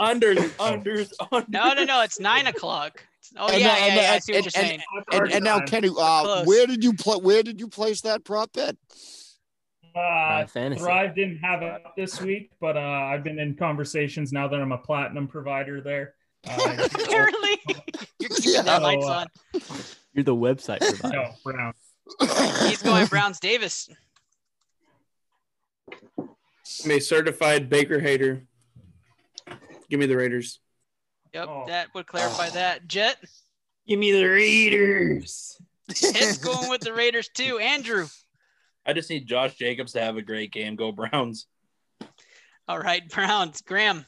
Unders, unders, unders. No, no, no. It's nine o'clock. Oh And yeah, now- yeah, and- yeah. I see what and- you're and- saying. And, and now, Kenny, uh, where did you play? Where did you place that prop bet? Uh. Thrive didn't have it up this week, but uh, I've been in conversations now that I'm a platinum provider there. Uh, really? You're keeping Yeah. the lights So, uh, on. You're the website provider. no, Brown. He's going Browns. Davis. I'm a certified Baker hater. Give me the Raiders. Yep, Oh. that would clarify that. Jet. Give me the Raiders. It's going with the Raiders too. Andrew. I just need Josh Jacobs to have a great game. Go Browns. All right, Browns. Graham.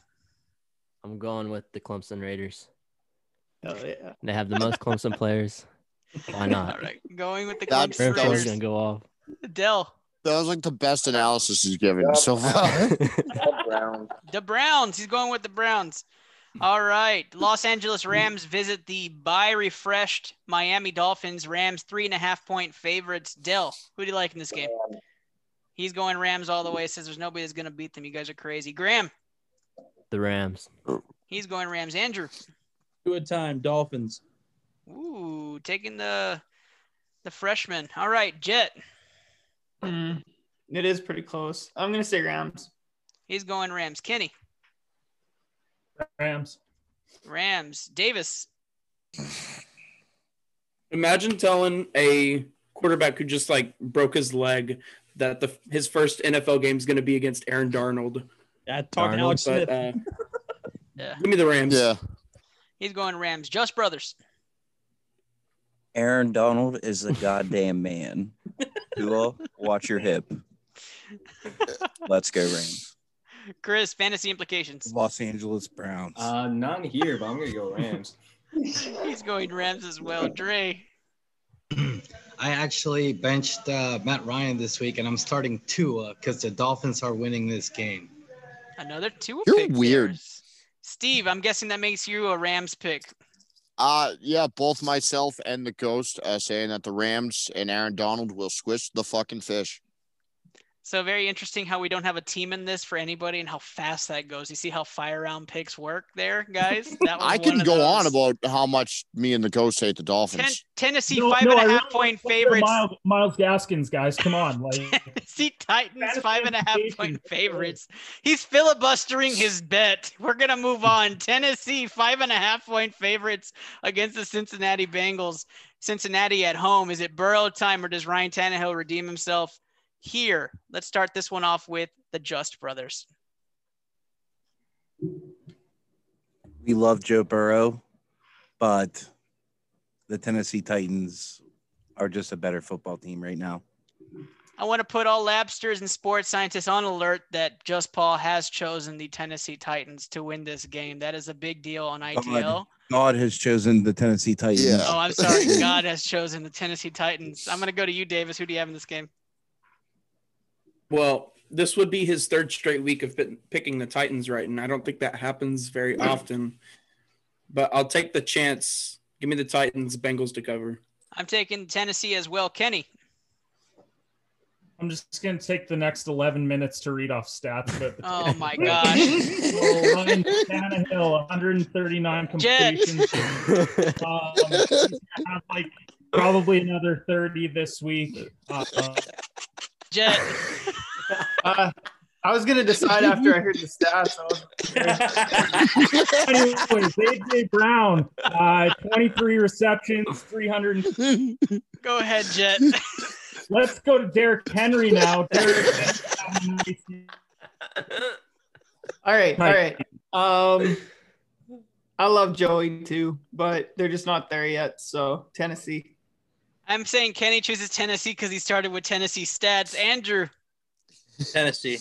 I'm going with the Clemson Raiders. Oh yeah. They have the most Clemson players. Why not? right, going with the That's- Clemson Graham Fell's gonna go off. Dell. That was like the best analysis he's given so far. The Browns. He's going with the Browns. All right. Los Angeles Rams visit the by refreshed Miami Dolphins. Rams three and a half point favorites. Dell, who do you like in this game? He's going Rams all the way. Says there's nobody that's gonna beat them. You guys are crazy. Graham. the Rams. He's going Rams. Andrew. Good time, Dolphins. Ooh, taking the the freshman. All right, Jet. Hmm. It is pretty close. I'm gonna say Rams. He's going Rams. Kenny. Rams. Rams. Davis. Imagine telling a quarterback who just like broke his leg that the his first NFL game is going to be against Aaron Darnold. Yeah, talking Darnold. Alex Smith. Uh, Yeah. give me the Rams. yeah. He's going Rams. Just Brothers. Aaron Donald is a goddamn man. Tua, watch your hip. Let's go Rams. Chris, fantasy implications. Los Angeles Browns. Uh, none here, but I'm gonna go Rams. He's going Rams as well. Dre. I actually benched uh, Matt Ryan this week, and I'm starting Tua because the Dolphins are winning this game. Another two. You're pick weird. there. Steve, I'm guessing that makes you a Rams pick. Uh yeah, both myself and the Ghost uh, saying that the Rams and Aaron Donald will squish the fucking fish. So very interesting how we don't have a team in this for anybody and how fast that goes. You see how fire round picks work there, guys? That was I one can of go on about how much me and the Ghost hate the Ten- Dolphins. Tennessee No, five no, and a I half really point favorites. Miles, Miles Gaskins, guys, come on! Like Tennessee Titans Fantasy five and a half point favorites. He's filibustering his bet. We're gonna move on. Tennessee five and a half point favorites against the Cincinnati Bengals. Cincinnati at home. Is it Burrow time or does Ryan Tannehill redeem himself? Here. Let's start this one off with the Just brothers. We love Joe Burrow, but the Tennessee Titans are just a better football team right now. I want to put all labsters and sports scientists on alert that Just Paul has chosen the Tennessee Titans to win this game. That is a big deal on ITL. God, God has chosen the Tennessee Titans. Oh, I'm sorry. God has chosen the Tennessee Titans. I'm going to go to you, Davis. Who do you have in this game? Well, this would be his third straight week of picking the Titans right, and I don't think that happens very often. But I'll take the chance. Give me the Titans, Bengals to cover. I'm taking Tennessee as well. Kenny. I'm just going to take the next 11 minutes to read off stats. But Oh my gosh. so Ryan Tannehill, 139 completions. um, he's have like probably another 30 this week. Uh, Jet. Uh, I was gonna decide after I heard the stats. I was... Anyways, AJ Brown, uh, 23 receptions, 300. Go ahead, Jet. Let's go to Derrick Henry now. Derrick all right, all right. Um, I love Joey too, but they're just not there yet. So Tennessee. I'm saying Kenny chooses Tennessee because he started with Tennessee stats. Andrew, Tennessee.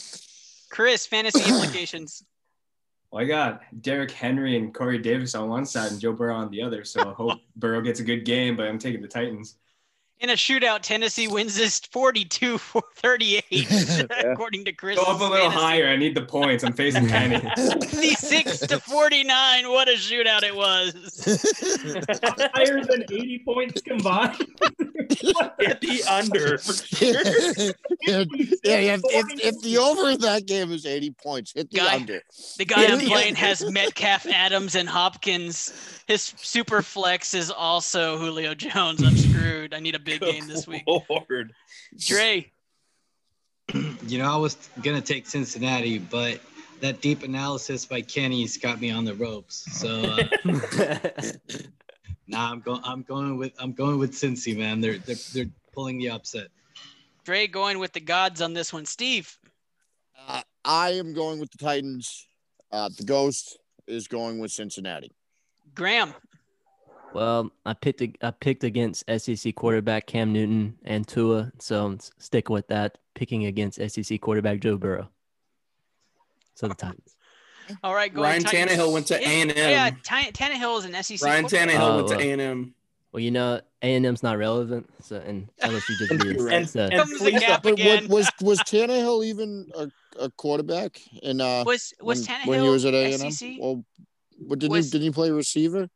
Chris, fantasy implications. Well, I got Derrick Henry and Corey Davis on one side and Joe Burrow on the other. So I hope Burrow gets a good game, but I'm taking the Titans. In a shootout, Tennessee wins this 42 38, according to Chris. Go up a little higher. I need the points. I'm facing Kenny. 56 to 49. What a shootout it was. Higher than 80 points combined. Get the under. yeah, yeah, if, if, if the over in that game is 80 points, hit the Guy- under. The guy I'm playing has Metcalf, Adams, and Hopkins. His super flex is also Julio Jones. I'm screwed. I need a big game this week. Lord. Dre, You know, I was gonna take Cincinnati, but that deep analysis by Kenny's got me on the ropes. So uh, nah, I'm going. I'm going with. I'm going with Cincy, man. They're they're they're pulling the upset. Dre going with the gods on this one. Steve, Uh, I am going with the Titans. Uh, the Ghost is going with Cincinnati. Graham, Well, I picked I picked against SEC quarterback Cam Newton and Tua, so I'm sticking with that. Picking against SEC quarterback Joe Burrow. So the Titans. all right. Going Ryan Titans. Tannehill went to A&M. Yeah, Tan- Tannehill is an SEC. Ryan football- Tannehill Oh, went to well. A and M. Well, you know, A and M's not relevant, so and LSU just is. And- so. Comes the gap But again. what, was was Tannehill even a, a quarterback in uh Was was when, Tannehill when he was at A and M? SEC? Well, but didn't Was- he didn't he play receiver?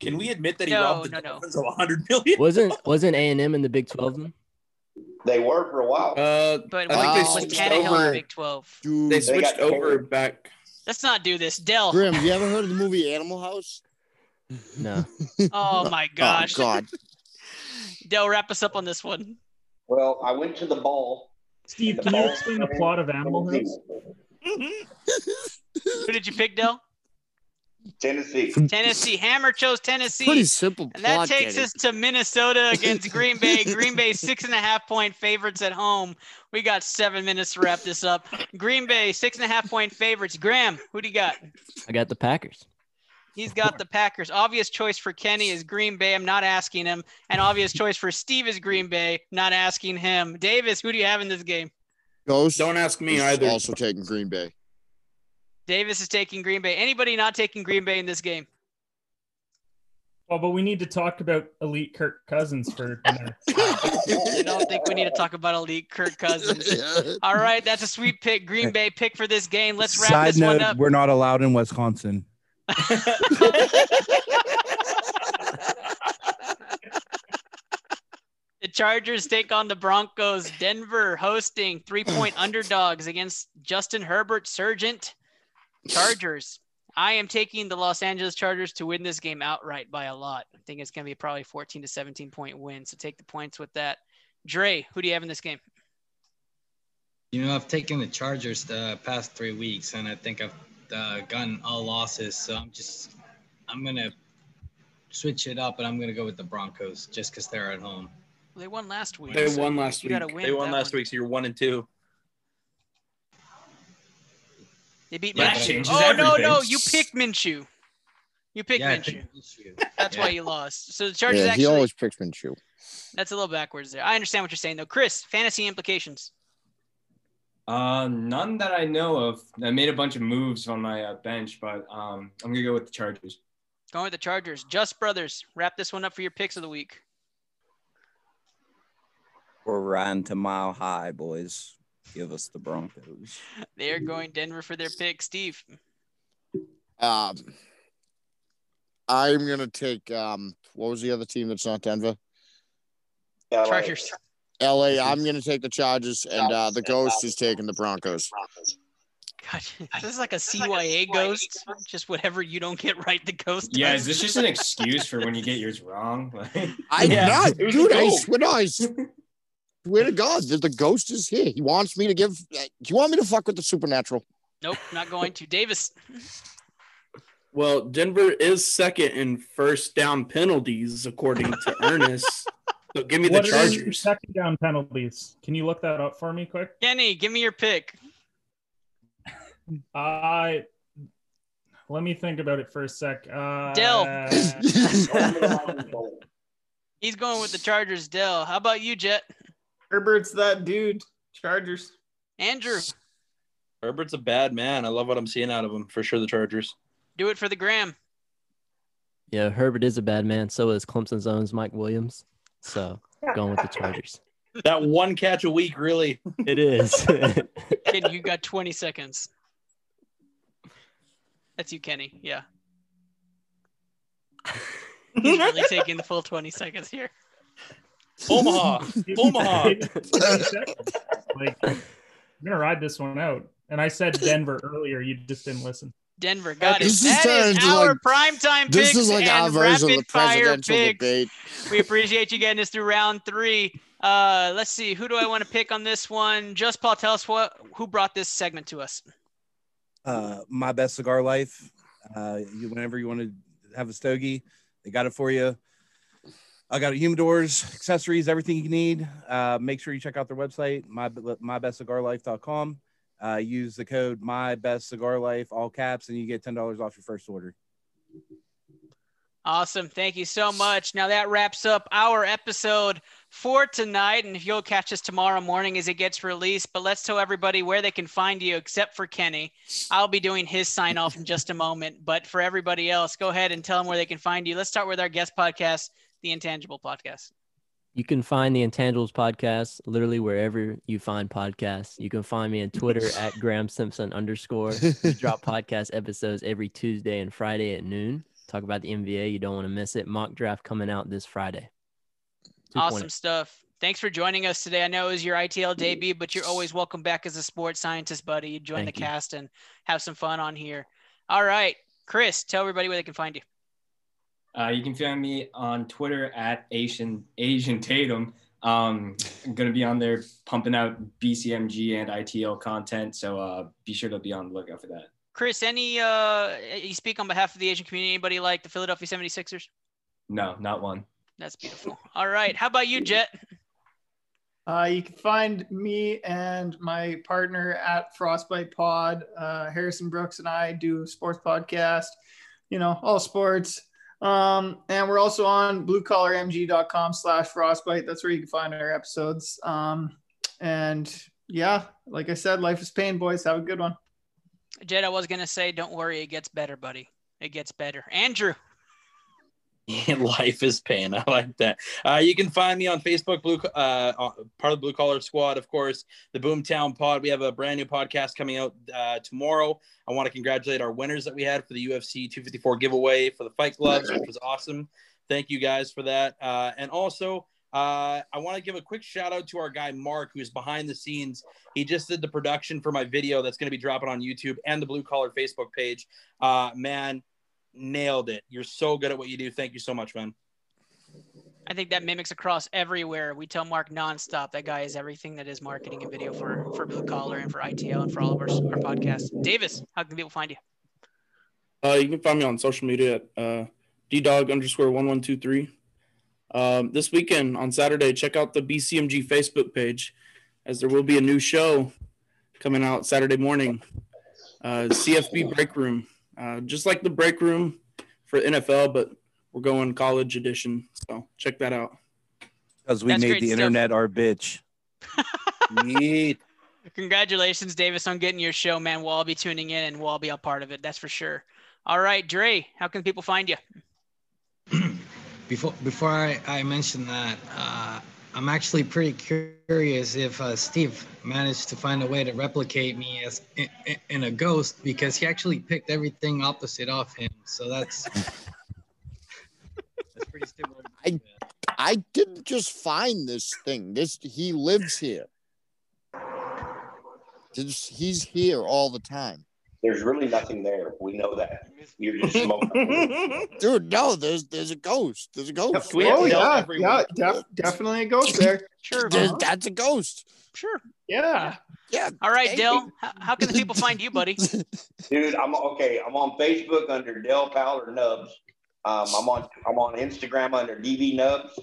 Can we admit that he No, robbed the no, no. Dolphins of 100 million? wasn't wasn't A and M in the Big Twelve then? They were for a while. Uh, But I was, think they switched Tannehill the over. Big 12? Dude, They They switched got over carried. back. Let's not do this. Dell. Grim, have you ever heard of the movie Animal House? No. Oh my gosh. Oh God. Dell, wrap us up on this one. Well, I went to the ball. Steve, The can you explain the plot of Animal House? Who did you pick, Dell? Tennessee. Tennessee. Hammer chose Tennessee. Pretty simple And that takes us to Minnesota against Green Bay. Green Bay six and a half point favorites at home. We got seven minutes to wrap this up. Green Bay six and a half point favorites. Graham, who do you got? I got the Packers. He's got the Packers. Obvious choice for Kenny is Green Bay. I'm not asking him. And obvious choice for Steve is Green Bay. Not asking him. Davis, who do you have in this game? Ghost. Don't ask me is either. Also taking Green Bay. Davis is taking Green Bay. Anybody not taking Green Bay in this game? Well, but we need to talk about elite Kirk Cousins for a minute. I don't think we need to talk about elite Kirk Cousins. All right, that's a sweet pick. Green Bay pick for this game. Let's wrap Side this one up. We're not allowed in Wisconsin. The Chargers take on the Broncos. Denver hosting three point underdogs against Justin Herbert, Sergeant. Chargers. I am taking the Los Angeles Chargers to win this game outright by a lot. I think it's going to be probably 14 to 17 point win. So take the points with that. Dre, who do you have in this game? You know, I've taken the Chargers the past three weeks, and I think I've uh, gotten all losses. So I'm just, I'm gonna switch it up, and I'm gonna go with the Broncos just because they're at home. They won last week. They so won last you week. win They won last one. week, so you're one and two. They beat That Minshew. changes Oh no, no, you picked Minshew. You picked Yeah, Minshew. picked That's Yeah. why you lost. So the Chargers yeah, he actually always picks Minshew. that's a little backwards there. I understand what you're saying though. Chris, fantasy implications. Uh, none that I know of. I made a bunch of moves on my uh, bench, but um, I'm gonna go with the Chargers. Going with the Chargers. Just brothers. Wrap this one up for your picks of the week. We're riding to mile high, boys. Give us the Broncos. They are going Denver for their pick. Steve. Um, I'm gonna take um, what was the other team that's not Denver? Chargers. L.A. I'm gonna take the Chargers, and uh, the Ghost is taking the Broncos. God, this is like a CYA ghost. Just whatever you don't get right, the ghost. Yeah, does. is this just an excuse for when you get yours wrong? Like, I Yeah. not, It was a dude. I goal. swear, no, I swear to God, the, the Ghost is here. He wants me to give. Do you want me to fuck with the supernatural? Nope, not going to. Davis. Well, Denver is second in first down penalties according to Ernest. So give me the What are the Chargers. second down penalties? Can you look that up for me quick? Kenny, give me your pick. I let me think about it for a sec. Uh, Dell. He's going with the Chargers. Dell. How about you, Jet? Herbert's that dude. Chargers. Andrew. Herbert's a bad man. I love what I'm seeing out of him. For sure, the Chargers. Do it for the gram. Yeah, Herbert is a bad man. So is Clemson's own Mike Williams. So going with the Chargers. That one catch a week, really. It is. Kenny, you got 20 seconds. That's you, Kenny. Yeah. He's really taking the full 20 seconds here. Omaha, Omaha. like, I'm gonna ride this one out. And I said Denver earlier. You just didn't listen. Denver got it. This is That turned is into our like- primetime This is like our and version of rapid the fire presidential picks. debate. We appreciate you getting us through round three. Uh, let's see. Who do I want to pick on this one? Just Paul, tell us what who brought this segment to us. uh, my best cigar life. Uh, you, whenever you want to have a stogie, they got it for you. I got humidors, accessories, everything you need. Uh, make sure you check out their website, my mybestcigarlife.com. Uh, use the code my best cigar life, all caps, and you get ten dollars off your first order. Awesome. Thank you so much. Now that wraps up our episode for tonight. And if you'll catch us tomorrow morning as it gets released, but let's tell everybody where they can find you except for Kenny. I'll be doing his sign off in just a moment. But for everybody else, go ahead and tell them where they can find you. Let's start with our guest podcast, the Intangible Podcast. You can find the Intangibles podcast literally wherever you find podcasts. You can find me on Twitter at Graham Simpson underscore. We drop podcast episodes every Tuesday and Friday at noon. Talk about the NBA. You don't want to miss it. Mock draft coming out this Friday. oh. Awesome stuff. Thanks for joining us today. I know it was your ITL debut, but you're always welcome back as a sports scientist, buddy. You join Thank the you. cast and have some fun on here. All right, Chris, tell everybody where they can find you. Uh, you can find me on Twitter at Asian Asian Tatum. Um, I'm gonna be on there pumping out BCMG and ITL content, so uh, be sure to be on the lookout for that. Chris, any uh you speak on behalf of the Asian community, anybody like the Philadelphia 76ers? No, not one. That's beautiful. All right. How about you, Jet? Uh, you can find me and my partner at Frostbite Pod. Uh, Harrison Brooks and I do a sports podcast, you know, all sports. Um, and we're also on bluecollarmg.com slash frostbite. That's where you can find our episodes. Um, and yeah, like I said, life is pain, boys. Have a good one. Jet, I was gonna say, don't worry, it gets better, buddy. It gets better. Andrew. Life is pain. I like that. Uh, you can find me on Facebook, Blue, uh, part of the Blue Collar Squad, of course, the Boomtown Pod. We have a brand new podcast coming out uh, tomorrow. I want to congratulate our winners that we had for the UFC 254 giveaway for the fight gloves, which was awesome. Thank you guys for that. Uh, and also, uh, I want to give a quick shout out to our guy Mark, who's behind the scenes. He just did the production for my video that's going to be dropping on YouTube and the Blue Collar Facebook page. Uh, man, nailed it. You're so good at what you do. Thank you so much, man. I think that mimics across everywhere. We tell Mark nonstop that guy is everything that is marketing and video for for Blue Collar and for ITL and for all of our, our podcasts. Davis, how can people find you? Uh, you can find me on social media at uh, ddog underscore one one two three. Um, this weekend on Saturday, check out the BCMG Facebook page, as there will be a new show coming out Saturday morning. Uh, CFB Break Room, uh, just like the Break Room for NFL, but we're going college edition. So check that out. Because we That's made the stuff. internet our bitch. Yeet. Congratulations, Davis, on getting your show, man. We'll all be tuning in and we'll all be a part of it. That's for sure. All right, Dre, how can people find you? Before before I, I mention that, uh, I'm actually pretty curious if uh, Steve managed to find a way to replicate me as in, in- in a ghost because he actually picked everything opposite off him. So that's that's pretty similar. I I didn't just find this thing. This he lives here. This- he's here all the time. There's really nothing there. We know that. You're just smoking. Dude, no, there's there's a ghost. There's a ghost. oh yeah, yeah, def- definitely a ghost there. Sure, There's- that's a ghost. Sure. Yeah. Yeah. All right, Dell, how, how can the people find you, buddy? Dude, I'm okay. I'm on Facebook under Del Fowler Nubs. Um, I'm on I'm on Instagram under DV Nubs.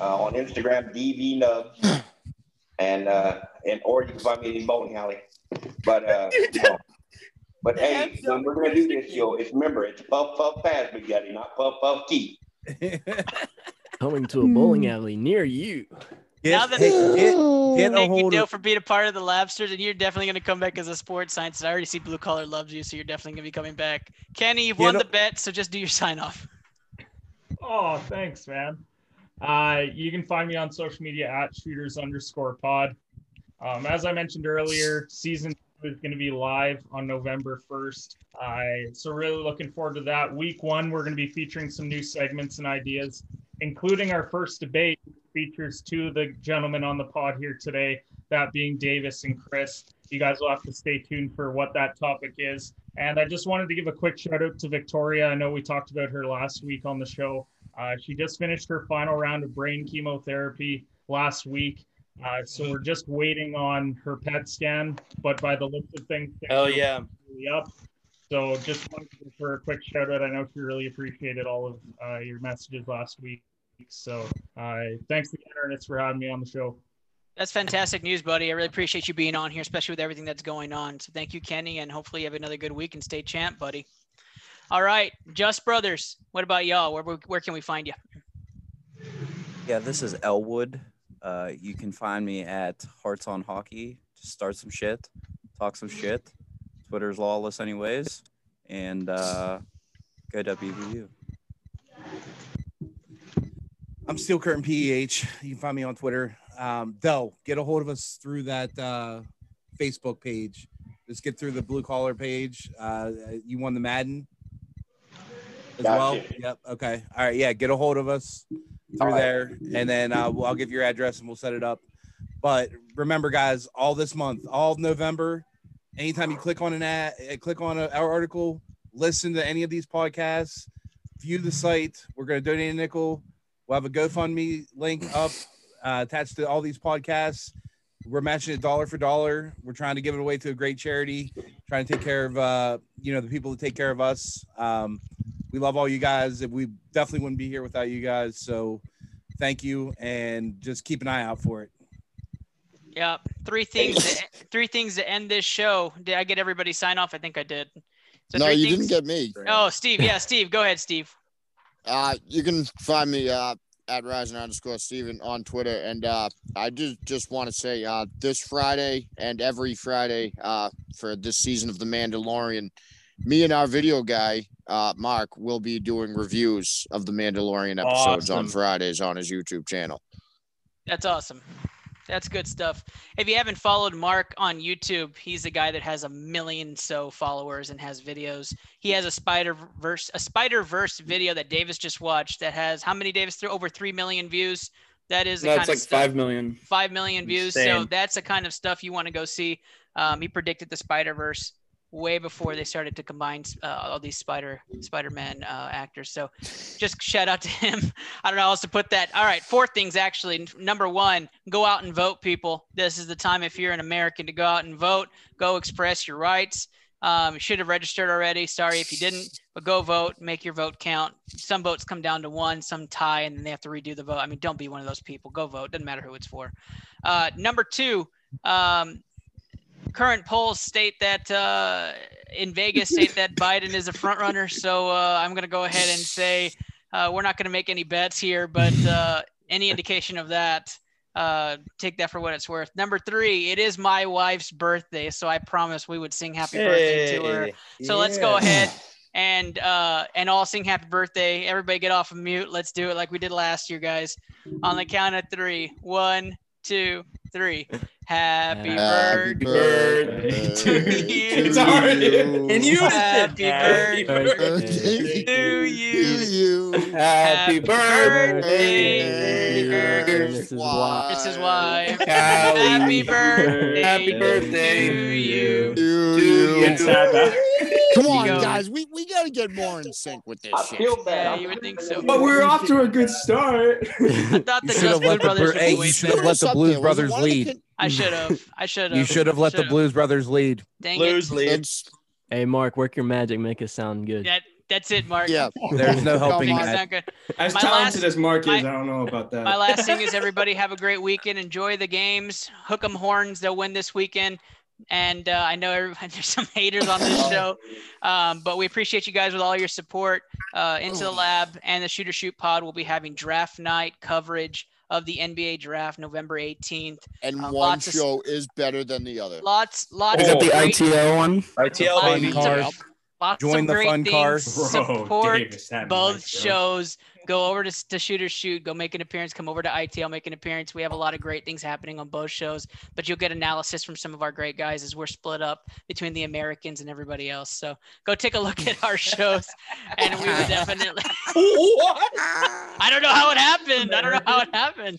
Uh, on Instagram, DV Nubs, and uh, and or you can find me in the bowling alley. But uh, no. But hey, when we're gonna do this, yo, it's remember it's puff puff pass, Big Daddy, not puff puff keep. Coming to a bowling alley near you. now that hey, get- get a thank you, hold Dale, of- for being a part of the Labsters, and you're definitely going to come back as a sports scientist. I already see Blue Collar loves you, so you're definitely going to be coming back. Kenny, you've Get won a- the bet, so just do your sign off. Oh, thanks, man. Uh, you can find me on social media at shooters underscore pod. Um, as I mentioned earlier, season two is going to be live on November 1st. I so really looking forward to that. Week one, we're going to be featuring some new segments and ideas, including our first debate features two of the gentlemen on the pod here today, that being Davis and Chris. You guys will have to stay tuned for what that topic is. And I just wanted to give a quick shout out to Victoria. I know we talked about her last week on the show. Uh, she just finished her final round of brain chemotherapy last week. Uh, so we're just waiting on her PET scan, but by the looks of things, things Hell yeah. really up. So just wanted to give her a quick shout out. I know she really appreciated all of uh, your messages last week. So uh, thanks again, Ernest, for having me on the show. That's fantastic news, buddy. I really appreciate you being on here, especially with everything that's going on. So thank you, Kenny, and hopefully you have another good week and stay champ, buddy. All right, Just Brothers. What about y'all? Where, where, where can we find you? Yeah, this is Elwood. Uh, you can find me at Hearts on Hockey. Just start some shit, talk some shit. Twitter's lawless, anyways. And uh, go WVU. I'm Steel Curtain PEH. You can find me on Twitter. Um, Dell, get a hold of us through that uh, Facebook page. Just get through the blue collar page. Uh, you won the Madden as well. Yep. Okay. All right. Yeah. Get a hold of us through right. there, and then uh, we'll- I'll give your address and we'll set it up. But remember, guys, all this month, all of November, anytime you click on an ad, uh, click on a, our article, listen to any of these podcasts, view the site. We're going to donate a nickel. We'll have a GoFundMe link up uh, attached to all these podcasts. We're matching it dollar for dollar. We're trying to give it away to a great charity, trying to take care of uh, you know the people that take care of us. Um, we love all you guys. We definitely wouldn't be here without you guys. So thank you, and just keep an eye out for it. Yeah, three things. To, three things to end this show. Did I get everybody sign off? I think I did. So no, you things- didn't get me. Oh, Steve. Yeah, Steve. Go ahead, Steve. Uh, you can find me uh, at Rising underscore Steven on Twitter. And uh, I just, just want to say uh, this Friday and every Friday uh, for this season of The Mandalorian, me and our video guy, uh, Mark, will be doing reviews of The Mandalorian episodes on Fridays on his YouTube channel. That's awesome. That's good stuff. If you haven't followed Mark on YouTube, he's the guy that has a million so followers and has videos. He has a Spider Verse, a Spider Verse video that Davis just watched that has how many Davis? Th- Over three million views. That is the No, kind it's of like stuff- five million. Five million views. So that's the kind of stuff you want to go see. Um, he predicted the Spider Verse way before they started to combine uh, all these Spider Spider Man uh, actors. So just shout out to him. I don't know how else to put that. All right, four things actually. Number one, go out and vote, people. This is the time if you're an American to go out and vote. Go express your rights. Um, you should have registered already. Sorry if you didn't, but go vote. Make your vote count. Some votes come down to one, some tie, and then they have to redo the vote. I mean, don't be one of those people. Go vote. Doesn't matter who it's for. Uh, number two, um, current polls state that uh, in Vegas state that Biden is a front runner. So uh, I'm going to go ahead and say uh, we're not going to make any bets here, but uh, any indication of that, uh, take that for what it's worth. Number three, it is my wife's birthday, so I promised we would sing happy birthday to her. Hey, So let's go ahead and uh, and all sing happy birthday. Everybody get off of mute. Let's do it like we did last year, guys. On the count of three. One, two, three. Happy, Happy birthday birthday to you. It's hard. In unison. Happy Happy birthday to you. Happy birthday, Mrs. Y. Mrs. Y. Happy birthday. Happy birthday to you. To you. you. Come on, Go. guys. We, we got to get more in sync with this shit. I shit. feel bad. Yeah, I'm- you would think so. But we're off to a good start. I thought the You should have let the Brothers Bru- would hey, you should have let the Blues there. Was it Brothers lead. I hmm. should have. I should have. You should have let the Should've. Blues Brothers lead. Dang Blues it. lead. It's, Hey, Mark, work your magic. Make it sound good. That, that's it, Mark. yeah. There's no helping it on. that. good. As My talented last- as Mark is, my- I don't know about that. My last thing is everybody have a great weekend. Enjoy the games. Hook 'em horns. They'll win this weekend. And uh, I know everybody, there's some haters on this show, um, but we appreciate you guys with all your support. Uh, Into the Lab and the Shooter Shoot Pod will be having draft night coverage of the NBA draft November 18th. And Uh, one lots of- show is better than the other. Lots, lots Is of that the great, ITL one? ITL Fun baby. car. Lots Join of the great fun things. car. Bro, Support Davis, both nice, shows. Go over to, to Shoot or Shoot. Go make an appearance. Come over to ITL, make an appearance. We have a lot of great things happening on both shows, but you'll get analysis from some of our great guys as we're split up between the Americans and everybody else. So go take a look at our shows, and we would definitely. what? I don't know how it happened. I don't know how it happened.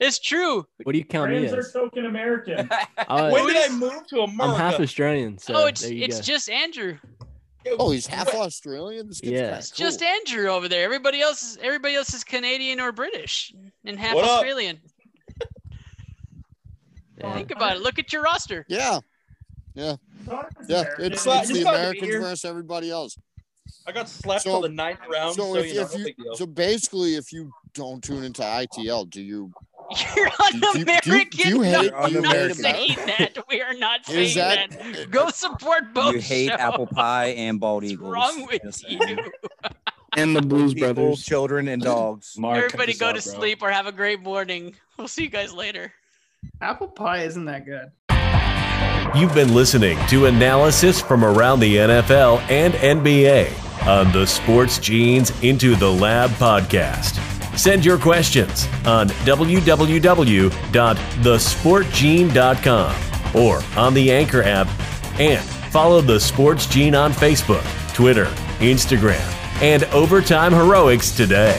It's true. What do you count me Rams are as? token American. I, When did I move to America? I'm half Australian, so oh, it's it's go. just Andrew. Oh, he's half Australian. This kid's Yeah. kinda just. Andrew over there. Everybody else is everybody else is Canadian or British and half What? Australian. Yeah. Think about it. Look at your roster. Yeah, yeah, yeah. It's, Just it's the glad to be Americans versus everybody else. I got slapped So- till the ninth round, so, So if, you know, if you so basically, if you don't tune into ITL, do you? You're Do you- do you- do un-American. you hate- no, do you we're not hate saying that. We are not saying that- that. Go support both You hate shows. apple pie and bald What's eagles. wrong with Just you? And the Blues People, Brothers. children, and dogs. Mark, Everybody go out, to bro. sleep or have a great morning. We'll see you guys later. Apple pie isn't that good. You've been listening to analysis from around the NFL and NBA on the Sports Genes Into the Lab podcast. Send your questions on www.thesportgene.com or on the Anchor app and follow the Sports Gene on Facebook, Twitter, Instagram, and Overtime Heroics today.